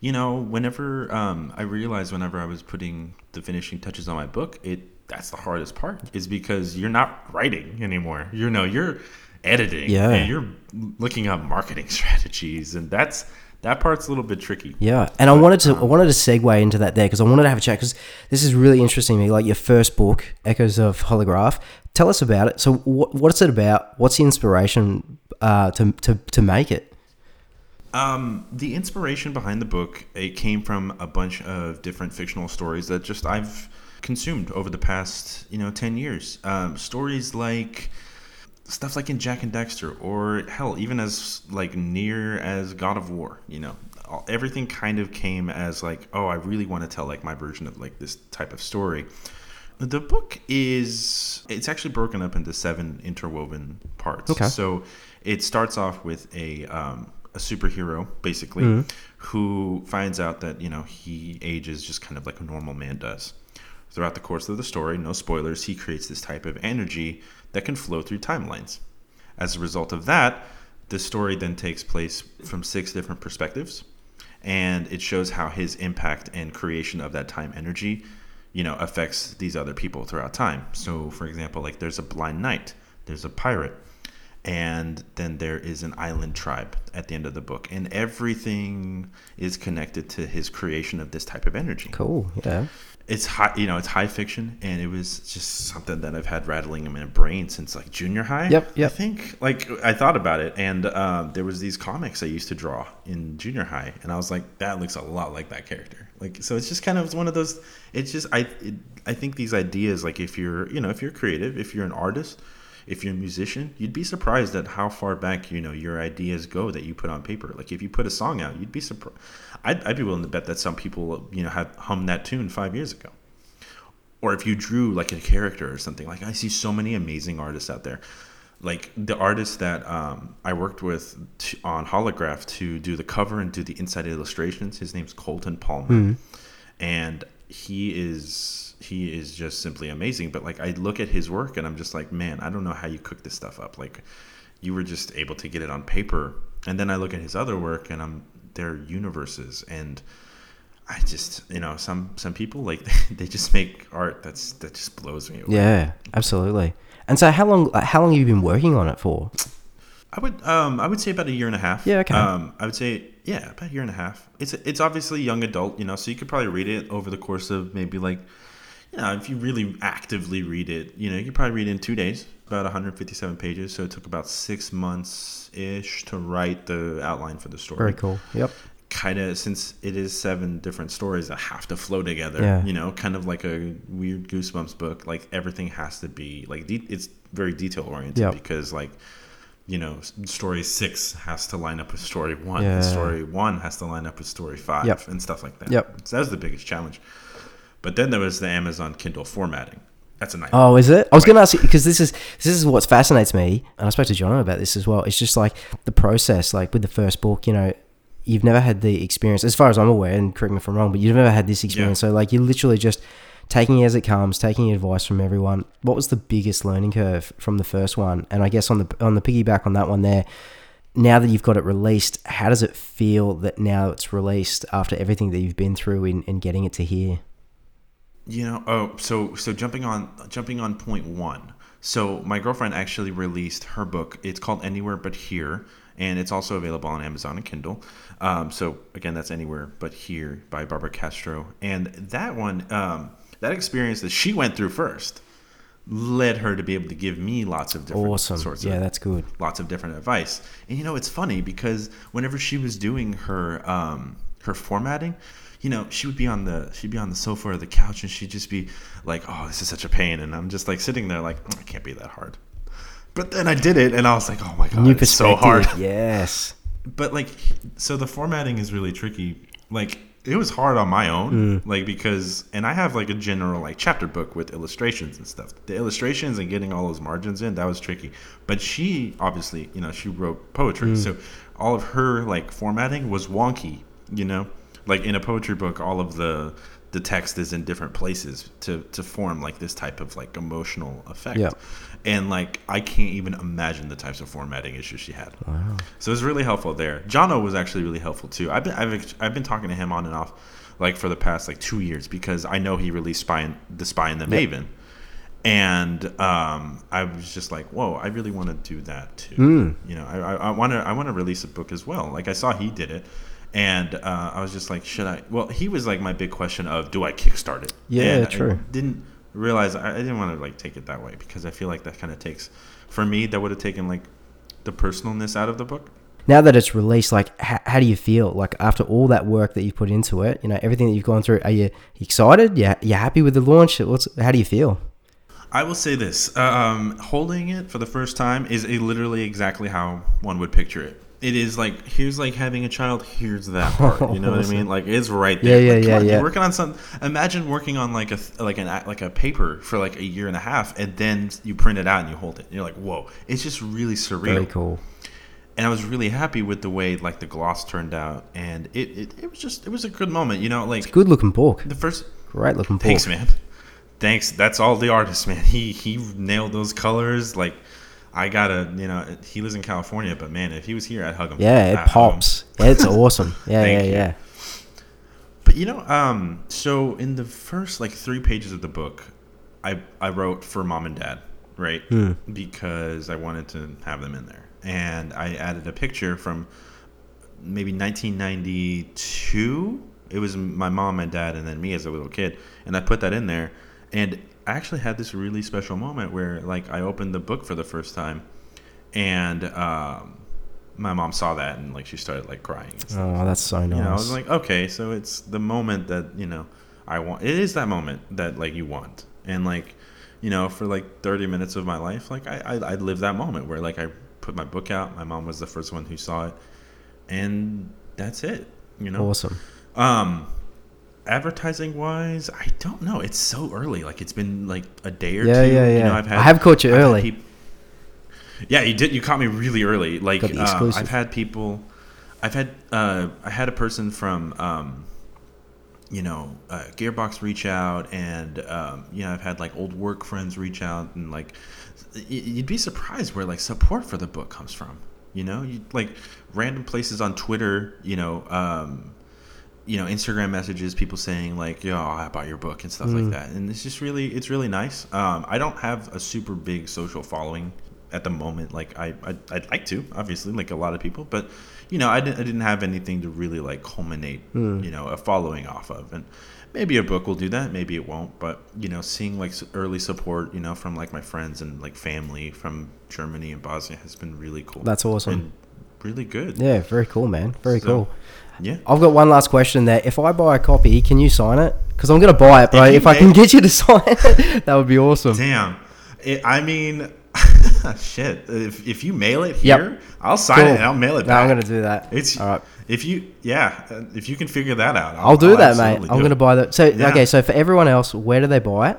you know whenever um, I realized whenever I was putting the finishing touches on my book, it that's the hardest part is because you're not writing anymore. You know, you're editing Yeah. and you're looking up marketing strategies, and that's that part's a little bit tricky. Yeah, and I wanted to I wanted to segue into that there because I wanted to have a chat because this is really interesting to me. Like your first book, Echoes of Holograph. Tell us about it. So, what, what's it about? What's the inspiration uh, to, to to make it? Um, the inspiration behind the book it came from a bunch of different fictional stories that just I've consumed over the past you know ten years. Um, stories like stuff like in Jak and Daxter, or hell, even as like near as God of War. You know, all, everything kind of came as like, oh, I really want to tell like my version of like this type of story. The book is it's actually broken up into seven interwoven parts. Okay. So it starts off with a um, a superhero basically who finds out that you know he ages just kind of like a normal man does. Throughout the course of the story, no spoilers, he creates this type of energy that can flow through timelines. As a result of that, the story then takes place from six different perspectives, and it shows how his impact and creation of that time energy, you know, affects these other people throughout time. So, for example, like there's a blind knight, there's a pirate, and then there is an island tribe at the end of the book, and everything is connected to his creation of this type of energy Cool. Yeah. It's high you know it's high fiction and it was just something that i've had rattling in my brain since like junior high Yep, yep. i think like i thought about it and um, there was these comics i used to draw in junior high and i was like that looks a lot like that character Like so, it's just kind of one of those. It's just I it, I think these ideas like if you're you know if you're creative, if you're an artist, if you're a musician, you'd be surprised at how far back you know your ideas go that you put on paper. Like if you put a song out, you'd be surprised. I'd, I'd be willing to bet that some people you know had hummed that tune five years ago. Or if you drew like a character or something, like I see so many amazing artists out there like the artist that um, I worked with t- on Holograph to do the cover and do the inside illustrations. His name's Colton Palmer, and he is he is just simply amazing. But like I look at his work and I'm just like, man, I don't know how you cook this stuff up. Like you were just able to get it on paper, and then I look at his other work and I'm they're universes and. I just, you know, some some people like they just make art that's that just blows me away. Yeah, absolutely. And so, how long? How long have you been working on it for? I would um I would say about a year and a half. Yeah, okay. Um I would say yeah, about a year and a half. It's it's obviously young adult, you know, so you could probably read it over the course of maybe like you know, if you really actively read it, you know, you could probably read it in 2 days, about 157 pages, so it took about 6 months ish to write the outline for the story. Very cool. Yep. Kind of since it is seven different stories that have to flow together, Yeah. you know, kind of like a weird Goosebumps book. Like everything has to be like de- it's very detail oriented Yep. because like you know, story six has to line up with story one, Yeah. and story one has to line up with story five, Yep. and stuff like that. Yep. So that was the biggest challenge. But then there was the Amazon Kindle formatting. That's a nightmare. Oh, is it? I was going to ask you because this is this is what fascinates me, and I spoke to John about this as well. It's just like the process, like with the first book. You know, you've never had the experience, as far as I'm aware, and correct me if I'm wrong, but you've never had this experience. So, like, you're literally just taking it as it comes, taking advice from everyone. What was the biggest learning curve from the first one? And I guess on the on the piggyback on that one there. Now that you've got it released, how does it feel that now it's released after everything that you've been through in, in getting it to here? You know, oh, so so jumping on jumping on point one. So my girlfriend actually released her book. It's called Anywhere But Here, and it's also available on Amazon and Kindle. Um, so again, that's Anywhere But Here by Barbara Castro. And that one, um, that experience that she went through first, led her to be able to give me lots of different Awesome. sorts Yeah, of that's good. lots of different advice. And you know, it's funny because whenever she was doing her um, her formatting, you know, she would be on the she'd be on the sofa or the couch, and she'd just be like, "Oh, this is such a pain," and I'm just like sitting there like, "Mm, "It can't be that hard." But then I did it, and I was like, "Oh my god, New it's so hard." Yes. But like, so the formatting is really tricky. Like, it was hard on my own, like because, and I have like a general like chapter book with illustrations and stuff. The illustrations and getting all those margins in that was tricky. But she obviously, you know, she wrote poetry, so all of her like formatting was wonky. You know, like in a poetry book, all of the the text is in different places to to form like this type of like emotional effect. Yeah. And like I can't even imagine the types of formatting issues she had. Wow. So it was really helpful there. Jono was actually really helpful too. I've been I've I've been talking to him on and off like for the past like two years because I know he released Spy and the Spy and the Maven. And um, I was just like, "Whoa! I really want to do that too. You know, I want to I want to release a book as well. Like I saw he did it, and uh, I was just like, should I? Well, he was like my big question of, do I kickstart it? Yeah, And I true. didn't realize I, I didn't want to like take it that way because I feel like that kind of takes for me that would have taken like the personalness out of the book. now that it's released, like h- how do you feel? Like after all that work that you put into it, you know everything that you've gone through. Are you excited? Yeah, you happy with the launch? What's how do you feel? I will say this: um, holding it for the first time is a, literally exactly how one would picture it. It is like here's like having a child. Here's that part. You know what I mean? Like it's right there. Yeah, yeah, Like, yeah, on, yeah. Working on some. Imagine working on like a like an like a paper for like a year and a half, and then you print it out and you hold it. And You're like, whoa! It's just really surreal. Very cool. and I was really happy with the way like the gloss turned out, and it, it, it was just it was a good moment, you know. Like Good looking book. the first, Great looking book. thanks, man. Thanks. That's all the artist, man. He he nailed those colors. Like I gotta, you know, he lives in California, but man, if he was here, I'd hug him. Yeah, it pops. Yeah, it's awesome. Yeah, yeah, you. yeah. But you know, um, so in the first like three pages of the book, I I wrote for mom and dad, right? Hmm. Because I wanted to have them in there, and I added a picture from maybe 1992. It was my mom and dad, and then me as a little kid, and I put that in there, and I actually had this really special moment where like I opened the book for the first time, and um, my mom saw that and like she started like crying. And stuff. Oh, that's so nice. You know, I was like, okay, so it's the moment that you know I want. It is that moment that like you want, and like you know, for like thirty minutes of my life, like I I, I lived that moment where like I put my book out. My mom was the first one who saw it, and that's it. You know, awesome. um, advertising wise, I don't know. It's so early. Like it's been like a day or Yeah, two. yeah, You yeah. know, I've had, I have caught you I've early. yeah, you did. You caught me really early. Like uh. I've had people. I've had. Uh, I had a person from. Um, you know, uh, Gearbox reach out, and um, you know, I've had like old work friends reach out, and like, you'd be surprised where like support for the book comes from. You know, you like random places on Twitter. You know, um, you know, Instagram messages, people saying like, "Yo, I bought your book" and stuff Mm. like that, and it's just really, it's really nice. Um, I don't have a super big social following at the moment. Like I, I I'd like to, obviously, like a lot of people, but you know, I didn't, I didn't have anything to really like culminate, Hmm. you know, a following off of, and maybe a book will do that, maybe it won't, but you know, seeing like early support, you know, from like my friends and like family from Germany and Bosnia has been really cool. That's awesome. And really good. Yeah, very cool, man. Very So- cool. Yeah. I've got one last question there. If I buy a copy, can you sign it? Because I'm going to buy it, but If if I can get you to sign it, that would be awesome. Damn. It, I mean, shit. If, if you mail it Yep. here, I'll sign Cool. it and I'll mail it No, back. I'm going to do that. It's all right. If you, yeah, uh, if you can figure that out, I'll, I'll do I'll that, mate. I'm going to buy that. So, Yeah. okay, so for everyone else, where do they buy it?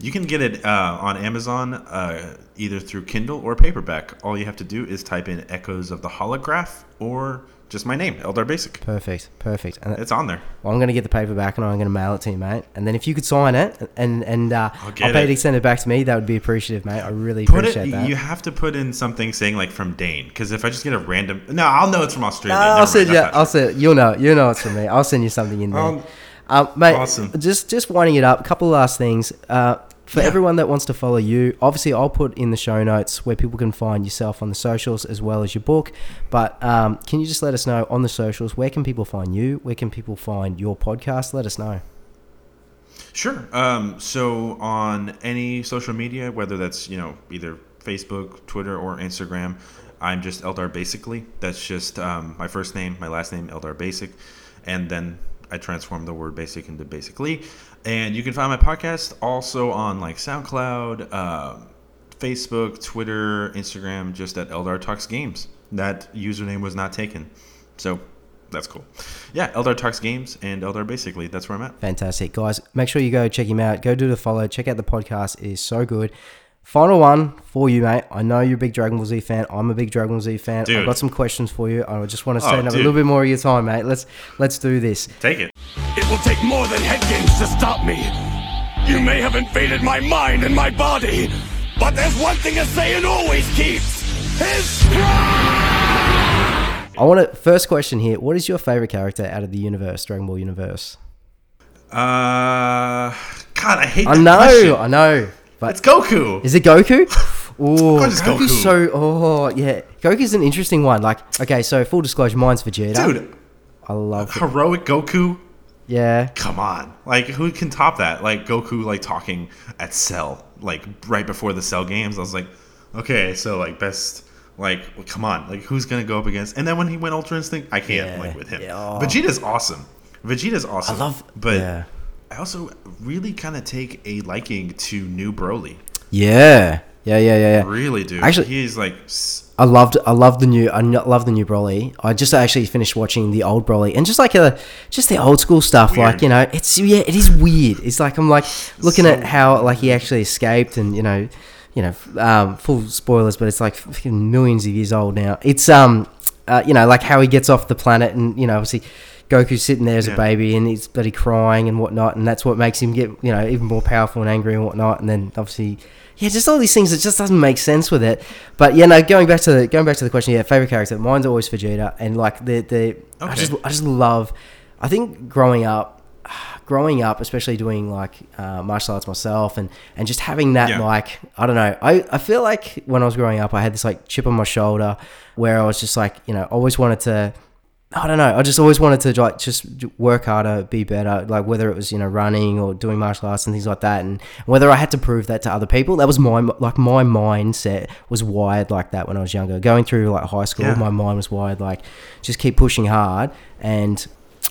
You can get it uh, on Amazon, uh, either through Kindle or paperback. All you have to do is type in "Echoes of the Holograph" or just my name, Eldar Basic. Perfect, perfect. And It's on there. well, I'm going to get the paper back and I'm going to mail it to you, mate. And then if you could sign it and and uh, I'll I'll, pay it. to send it back to me, that would be appreciative, mate. I really Put appreciate it. that. You have to put in something saying like from Dane, because if I just get a random, no, I'll know it's from Australia. No, I'll send you. I'll send. You'll know. You know it's from me. I'll send you something in there. Um, Um, mate, awesome. just just winding it up. A couple of last things. Uh, for Yeah. everyone that wants to follow you, obviously I'll put in the show notes where people can find yourself on the socials as well as your book. But um, can you just let us know on the socials where can people find you? Where can people find your podcast? Let us know. Sure. Um, so on any social media, whether that's you know either Facebook, Twitter, or Instagram, I'm just Eldar Basically. That's just um, my first name, my last name, Eldar Basic, and then I transform the word basic into basically. And you can find my podcast also on like SoundCloud, um Facebook, Twitter, Instagram, just at Eldar Talks Games. That username was not taken, so that's cool. Yeah, Eldar Talks Games and Eldar Basically. That's where I'm at. Fantastic, guys. Make sure you go check him out. Go do the follow. Check out the podcast. It is so good. Final one for you, mate. I know you're a big Dragon Ball Z fan. I'm a big Dragon Ball Z fan. I've got some questions for you. I just want to Oh, up a little bit more of your time, mate. Let's let's do this. Take it. It will take more than head games to stop me. You may have invaded my mind and my body, but there's one thing a Saiyan always keeps. His strong. I want to first question here. What is your favorite character out of the universe, Dragon Ball universe? Uh, God, I hate I that know, question. I know, but It's Goku. is it Goku? Oh, Goku's Goku. so. Oh, yeah. Goku's an interesting one. Like, okay, so full disclosure, mine's Vegeta. Dude, I love. it. heroic Goku. Yeah, Come on, like who can top that? Like Goku, like talking at Cell, like right before the Cell games. I was like, okay, so like best, like well, come on, like who's gonna go up against? And then when he went Ultra Instinct, I can't Yeah, like with him. yeah, oh. Vegeta's awesome. Vegeta's awesome. I love. but yeah, I also really kind of take a liking to New Broly. yeah, yeah, yeah, yeah. yeah. Really do. Actually- he's like I loved I loved the new I love the new Broly. I just actually finished watching the old Broly and just like a just the old school stuff. Like you know, it's yeah, it is weird. It's like I'm like looking So at how like he actually escaped and you know, you know, um, full spoilers, but it's like millions of years old now. It's um, uh, you know, like how he gets off the planet and you know, obviously. Goku's sitting there as Yeah. a baby and he's bloody crying and whatnot, and that's what makes him get you know even more powerful and angry and whatnot. And then obviously, yeah, just all these things that just doesn't make sense with it. But yeah, no, going back to the going back to the question, yeah, favorite character, mine's always Vegeta, and like the the I just I just love. I think growing up, growing up, especially doing like uh, martial arts myself, and and just having that Yeah. like I don't know, I I feel like when I was growing up, I had this like chip on my shoulder where I was just like you know always wanted to I don't know. I just always wanted to like just work harder, be better. Like whether it was you know running or doing martial arts and things like that, and whether I had to prove that to other people. That was my like my mindset was wired like that when I was younger. Going through like high school, Yeah. my mind was wired like just keep pushing hard and.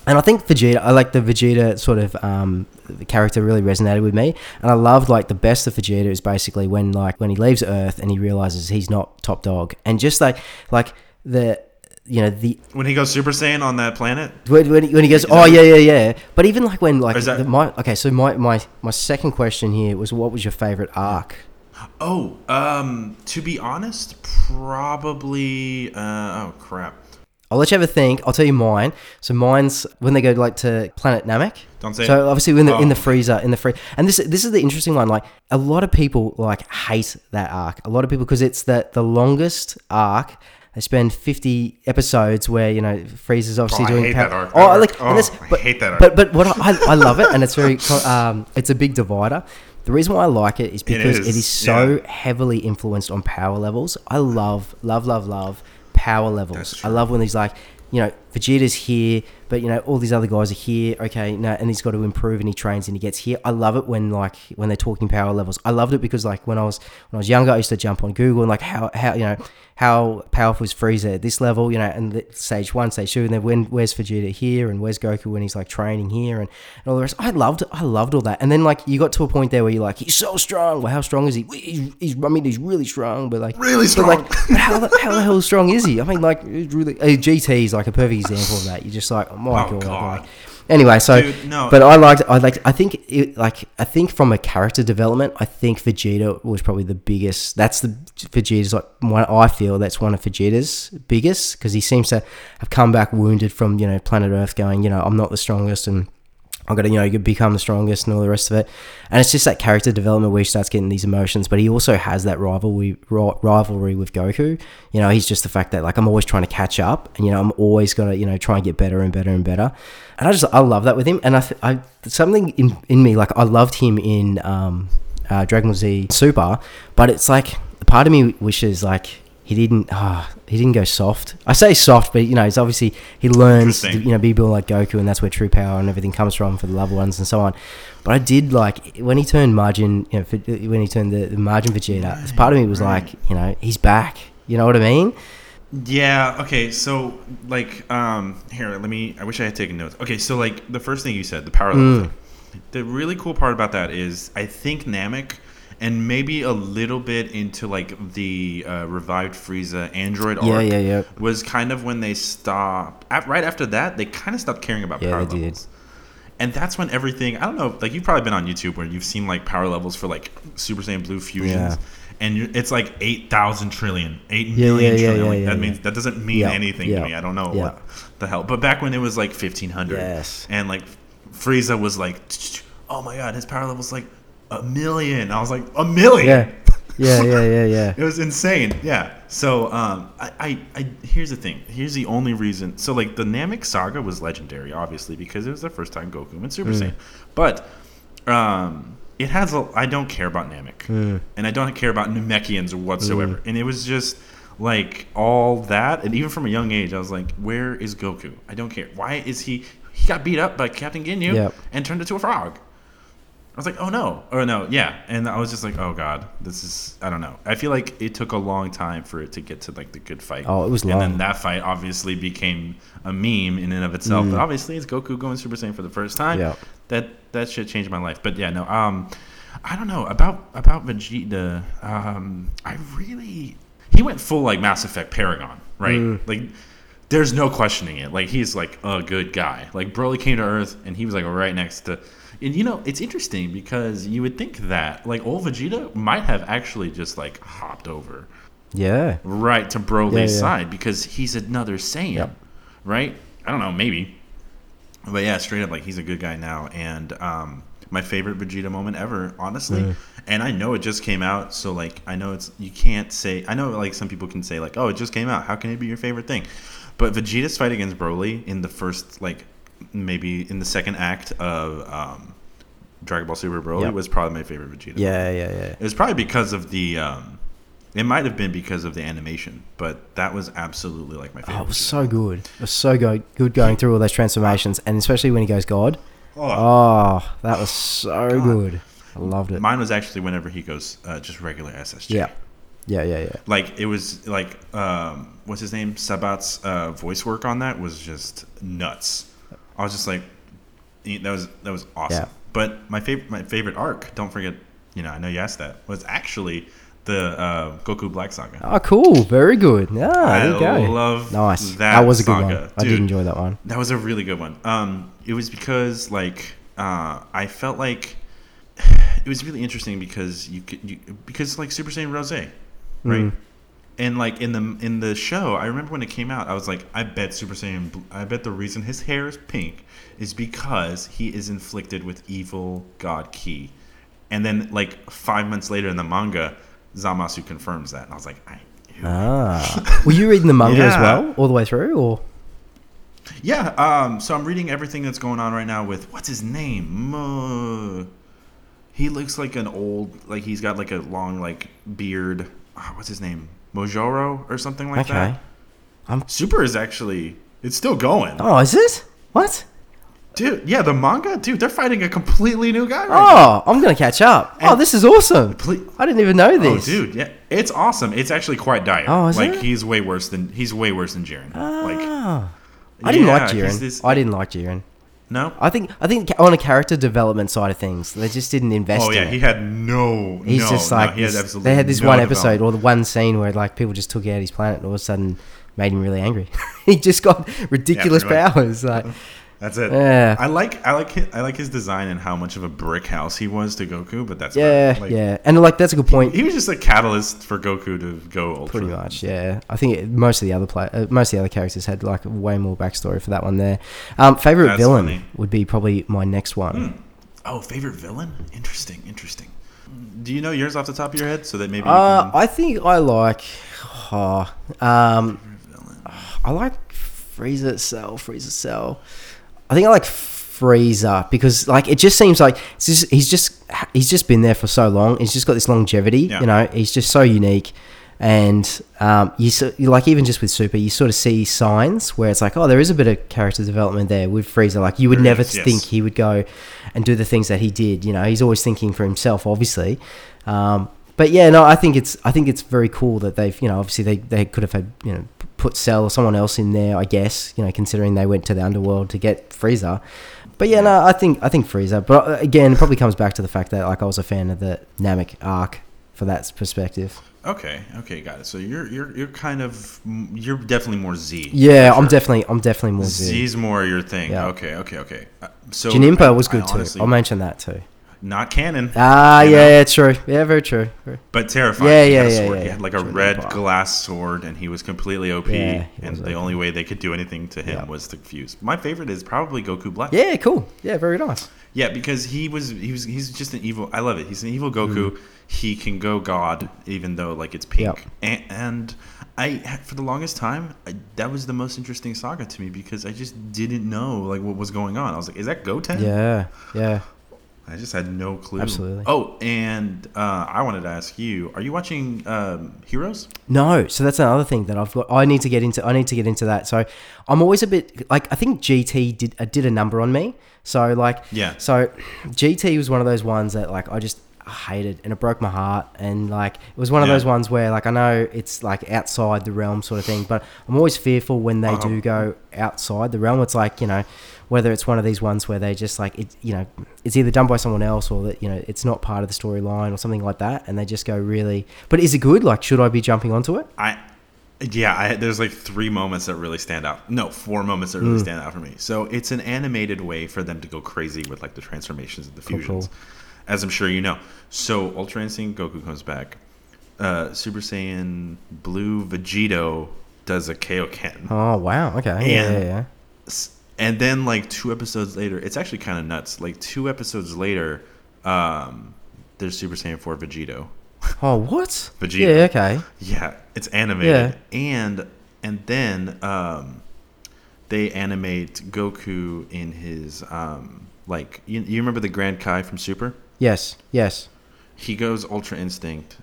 And I think Vegeta, I like the Vegeta sort of um, character really resonated with me, and I loved like the best of Vegeta is basically when like when he leaves Earth and he realizes he's not top dog, and just like like the you know the When he goes Super Saiyan on that planet, when, when, he, when he goes, oh yeah, yeah, yeah. But even like when like that- the, my okay, so my, my my second question here was, what was your favorite arc? Oh, um, to be honest, probably. Uh, oh crap! I'll let you have a think. I'll tell you mine. So mine's when they go like to Planet Namek. Don't say So obviously in the in the Oh. Frieza in the free and this this is the interesting one. Like a lot of people like hate that arc. A lot of people because it's the the longest arc. They spend fifty episodes where you know Frieza's obviously Oh, I doing. that arc. Oh, I like Oh, this- I but, hate that arc. But but what I, I love it and it's very um it's a big divider. The reason why I like it is because it is, is, so yeah. heavily influenced on power levels. I love love love love power levels. I love when he's like, you know, Vegeta's here, but you know, all these other guys are here. Okay, no, and he's got to improve, and he trains, and he gets here. I love it when like when they're talking power levels. I loved it because like when I was when I was younger, I used to jump on Google and like how how you know how powerful is Frieza at this level, you know, and the, stage one, stage two, and then when where's Vegeta here, and where's Goku when he's like training here, and, and all the rest. I loved I loved all that, and then like you got to a point there where you're like, he's so strong. Well, how strong is he? He's, he's I mean, he's really strong, but like Really but, like, strong. but how, the, how the hell strong is he? I mean, like, it's really uh, GT is like a perfect example of that. You're just like, oh my Oh, god. God. Like, anyway, so, Dude, no. but I liked, I like, I think, it, like, I think from a character development, I think Vegeta was probably the biggest. That's the Vegeta's like one. I feel that's one of Vegeta's biggest because he seems to have come back wounded from you know planet Earth, going, you know, I'm not the strongest and. Got to, you know, become the strongest and all the rest of it. And it's just that character development where he starts getting these emotions, but he also has that rivalry rivalry with Goku. You know, he's just the fact that like I'm always trying to catch up, and you know, I'm always gonna, you know, try and get better and better and better. And I just I love that with him. And I, I something in in me like I loved him in um, uh, Dragon Ball Z Super, but it's like part of me wishes like he didn't ah he didn't go soft. I say soft, but you know, it's obviously he learns to, you know be built like Goku, and that's where true power and everything comes from for the loved ones and so on. But I did like when he turned Majin, you know, for, when he turned the, the Majin Vegeta. part of me was like, you know, he's back. You know what I mean? Yeah. Okay. So, like, um, here, let me. I wish I had taken notes. Okay. So, like, the first thing you said, the power level thing. The really cool part about that is, I think Namek, and maybe a little bit into like the uh, revived Frieza Android Yeah, arc, yeah, yeah. was kind of when they stopped. At, right after that, they kind of stopped caring about Yeah, power they did. levels. And that's when everything. I don't know. Like you've probably been on YouTube where you've seen like power levels for like Super Saiyan Blue fusions. Yeah. And it's like eight thousand trillion, eight Yeah, million yeah, yeah, yeah, Like, that means that doesn't mean anything to me. I don't know what the hell. But back when it was like fifteen hundred, Yes. and like Frieza was like, oh my god, his power level's like a million. I was like, a million. Yeah, yeah, yeah, yeah, yeah. It was insane. Yeah. So um, I, I, I here's the thing. Here's the only reason. So like the Namek saga was legendary, obviously, because it was the first time Goku went Super Saiyan. But um, it has. A, I don't care about Namek, and I don't care about Namekians whatsoever. And it was just like all that, and even from a young age, I was like, where is Goku? I don't care. Why is he? He got beat up by Captain Ginyu Yep. and turned into a frog. I was like, oh no, or no, yeah, and I was just like, oh god, this is I don't know. I feel like it took a long time for it to get to like the good fight. Oh, it was long. and then that fight obviously became a meme in and of itself. Mm. But obviously, it's Goku going Super Saiyan for the first time. Yeah. that that shit changed my life. But yeah, no, um, I don't know about about Vegeta. Um, I really he went full like Mass Effect Paragon, right? Mm. Like. There's no questioning it. Like he's like a good guy. Like Broly came to Earth and he was like right next to and you know, it's interesting because you would think that like old Vegeta might have actually just like hopped over Yeah. right to Broly's Yeah, yeah. side because he's another Saiyan, Yep. right? I don't know, maybe, but yeah, straight up, like he's a good guy now. And um, my favorite Vegeta moment ever, honestly. Mm. And I know it just came out, so like I know it's you can't say. I know like some people can say like, oh, it just came out. How can it be your favorite thing? But Vegeta's fight against Broly in the first like maybe in the second act of um, Dragon Ball Super Broly Yep. was probably my favorite Vegeta. Yeah, yeah, yeah. It was probably because of the um, It might have been because of the animation, but that was absolutely like my favorite. Oh, it was season. so good. It was so good, good going through all those transformations, and especially when he goes God. Oh, Oh, that was so good. I loved it. mine was actually whenever he goes uh, just regular SSJ. Yeah, yeah, yeah, yeah. Like it was like um, what's his name? Sabat's uh, voice work on that was just nuts. I was just like, that was that was awesome. Yeah. But my favorite my favorite arc, don't forget, you know, I know you asked that, was actually the uh, Goku Black Saga. Oh, cool. Very good. Ah, you I love nice. that was a good saga. one. I did enjoy that one. That was a really good one. Um, it was because like uh, I felt like it was really interesting because you could you, because like Super Saiyan Rose, right? Mm. And like in the in the show, I remember when it came out, I was like, I bet Super Saiyan, I bet the reason his hair is pink is because he is inflicted with evil God Ki. And then like five months later in the manga, Zamasu confirms that, and I was like, I. knew. Ah, were you reading the manga as well, all the way through, or? Yeah, um, so I'm reading everything that's going on right now with what's his name? Uh, he looks like an old, like he's got like a long like beard. Ah, what's his name? Mojoro or something like Okay. that. Super is actually it's still going, Oh, is it? What? dude. Yeah, the manga, dude. They're fighting a completely new guy right now. Oh, I'm gonna catch up. Oh, this is awesome. I didn't even know Oh, this. dude, yeah, it's awesome. It's actually quite dire. Oh, is like it? he's way worse than he's way worse than Jiren. Like Ah. I didn't like Yeah, he's Jiren. this- I didn't like Jiren. No. I think I think on a character development side of things, they just didn't invest. Oh yeah, in it. he had no. He's no, just no, like had this- absolutely they had this no one episode or the one scene where like people just took out his planet and all of a sudden made him really angry. he just got ridiculous much. powers. Like That's it. Yeah. I like I like his, I like his design and how much of a brick house he was to Goku, but that's yeah. Like, yeah, and like that's a good point. He was just a catalyst for Goku to go ultra. Pretty much, yeah. I think it, most of the other play, uh, most of the other characters had like way more backstory for that one there. Um, favorite That's villain funny. would be probably my next one. Oh, favorite villain? Interesting, interesting. Do you know yours off the top of your head so that maybe Uh, can I think I like. Oh, um, I like Frieza Cell. Frieza Cell. I think I like Frieza because like it just seems like it's just, he's just he's just been there for so long. He's just got this longevity. Yeah. You know, he's just so unique. And um, you, so, you like even just with Super, you sort of see signs where it's like, oh, there is a bit of character development there with Frieza. Like you would There never is, yes. think he would go and do the things that he did. You know, he's always thinking for himself, obviously. Um, but yeah, no, I think it's I think it's very cool that they've you know obviously they, they could have had you know put Cell or someone else in there. I guess you know considering they went to the underworld to get Frieza. But yeah, no, I think I think Frieza. But uh, again, it probably comes back to the fact that like I was a fan of the Namek arc for that perspective. Okay, okay, got it. So you're you're you're kind of you're definitely more Z. Yeah, for I'm definitely I'm definitely more Z. Z's more your thing. Yeah. Okay, okay, okay. Uh, so Janemba I- was I good too. honestly- I'll mention that too. Not canon. Ah, yeah, know? yeah, true. Yeah, very true. But terrifying. Yeah, yeah, yeah, yeah, He had like a Jordan red glass sword, and he was completely OP. Yeah, and the OP. only way they could do anything to him Yeah. was to fuse. My favorite is probably Goku Black. Yeah, cool. Yeah, very nice. Yeah, because he was he was he's just an evil. I love it. He's an evil Goku. He can go God, even though like it's pink. Yep. And, and I for the longest time I, that was the most interesting saga to me because I just didn't know like what was going on. I was like, is that Goten? Yeah, yeah. I just had no clue. Absolutely. Oh, and uh, I wanted to ask you: Are you watching um, Heroes? No, so that's another thing that I've got. I need to get into. I need to get into that. So I'm always a bit like I think GT did uh, did a number on me. So like Yeah. So GT was one of those ones that like I just hated and it broke my heart and like it was one of Yeah. those ones where like I know it's like outside the realm sort of thing, but I'm always fearful when they Uh-huh. do go outside the realm. It's like you know whether it's one of these ones where they just like it you know it's either done by someone else or that you know it's not part of the storyline or something like that and they just go really but is it good like should i be jumping onto it I, yeah, I, there's like three moments that really stand out. No, four moments that really Mm. stand out for me. So it's an animated way for them to go crazy with like the transformations and the fusions, cool. as I'm sure you know. So Ultra Instinct Goku comes back. Uh, Super Saiyan Blue Vegito does a Kaioken. oh wow okay yeah And- yeah, yeah. S- and then like two episodes later, it's actually kind of nuts. Like two episodes later, um, there's Super Saiyan 4 Vegito. oh what Vegeta. yeah okay Yeah, it's animated, Yeah. and and then um, they animate Goku in his um, like you, you remember the Grand Kai from Super? yes yes He goes Ultra Instinct,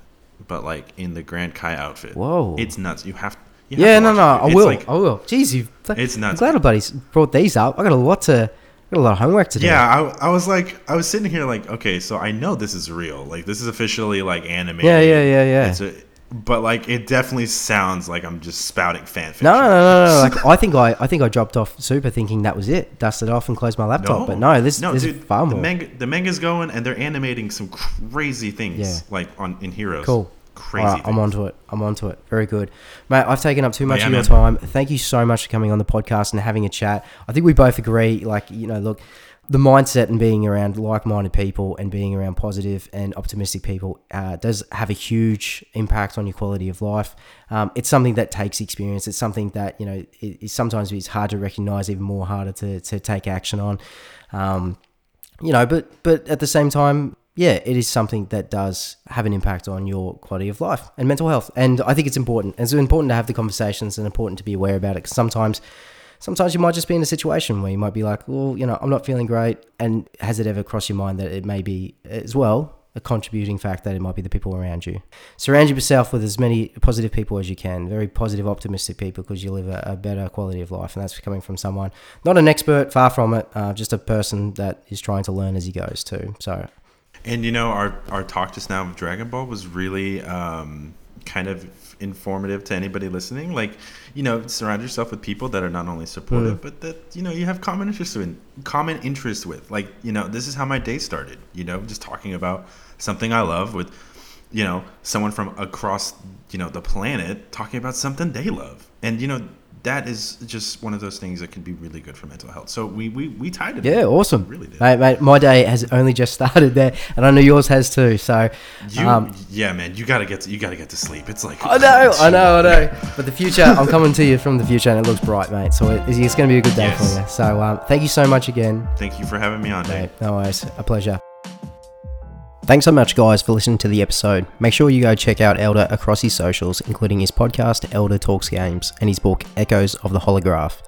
but like in the Grand Kai outfit. Whoa. it's nuts. You have. You Yeah, no, no, it. I It's will. like- I will. Jeez, you've. It's I'm nuts. glad nobody's brought these up. I got a lot to. I got a lot of homework to do. Yeah, I, I was like, I was sitting here like, okay, so I know this is real. Like, this is officially like animated. Yeah, yeah, yeah, yeah. It's a, but like, it definitely sounds like I'm just spouting fan fiction. No, no, no, no, no. Like I think I, I think I dropped off super thinking that was it. Dusted off and closed my laptop. but no, this, no, this dude, is far the more. manga, the manga's going, and they're animating some crazy things, Yeah. like on in Heroes. Cool. Crazy. Right, I'm onto it. I'm onto it. Very good, mate. I've taken up too much yeah, of your man. time. Thank you so much for coming on the podcast and having a chat. I think we both agree. Like you know, look, the mindset and being around like-minded people and being around positive and optimistic people uh, does have a huge impact on your quality of life. Um, it's something that takes experience. It's something that you know it, it sometimes it's hard to recognize, even more harder to to take action on. Um, you know, but but at the same time, yeah, it is something that does have an impact on your quality of life and mental health. And I think it's important. It's important to have the conversations and important to be aware about it. Because sometimes, sometimes you might just be in a situation where you might be like, well, you know, I'm not feeling great. And has it ever crossed your mind that it may be as well a contributing fact that it might be the people around you? Surround yourself with as many positive people as you can, very positive, optimistic people, because you live a, a better quality of life. And that's coming from someone, not an expert, far from it, uh, just a person that is trying to learn as he goes too. So And you know, our our talk just now of Dragon Ball was really um, kind of informative to anybody listening. Like, you know, surround yourself with people that are not only supportive, but that you know you have common interest in, common interest with. Like, you know, this is how my day started. You know, just talking about something I love with, you know, someone from across you know the planet talking about something they love, and you know. That is just one of those things that can be really good for mental health. So we we, we tied it. Yeah, awesome. Really did. Mate, mate, my day has only just started there, and I know yours has too. So, You, um, yeah, man, you gotta get to, you gotta get to sleep. It's like I know, I know, I know. But the future, I'm coming to you from the future, and it looks bright, mate. So it, it's going to be a good day Yes. for you. So um, thank you so much again, Thank you for having me on, Dane. mate. No worries, a pleasure. Thanks so much, guys, for listening to the episode. Make sure you go check out Eldar across his socials, including his podcast, Eldar Talks Games, and his book, Echoes of the Holograph.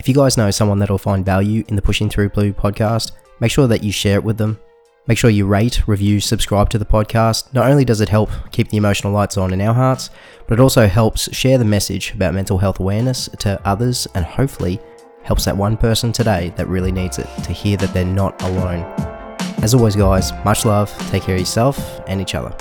If you guys know someone that'll find value in the Pushin' Thru Blue podcast, make sure that you share it with them. Make sure you rate, review, subscribe to the podcast. Not only does it help keep the emotional lights on in our hearts, but it also helps share the message about mental health awareness to others and hopefully helps that one person today that really needs it to hear that they're not alone. As always, guys, much love, take care of yourself and each other.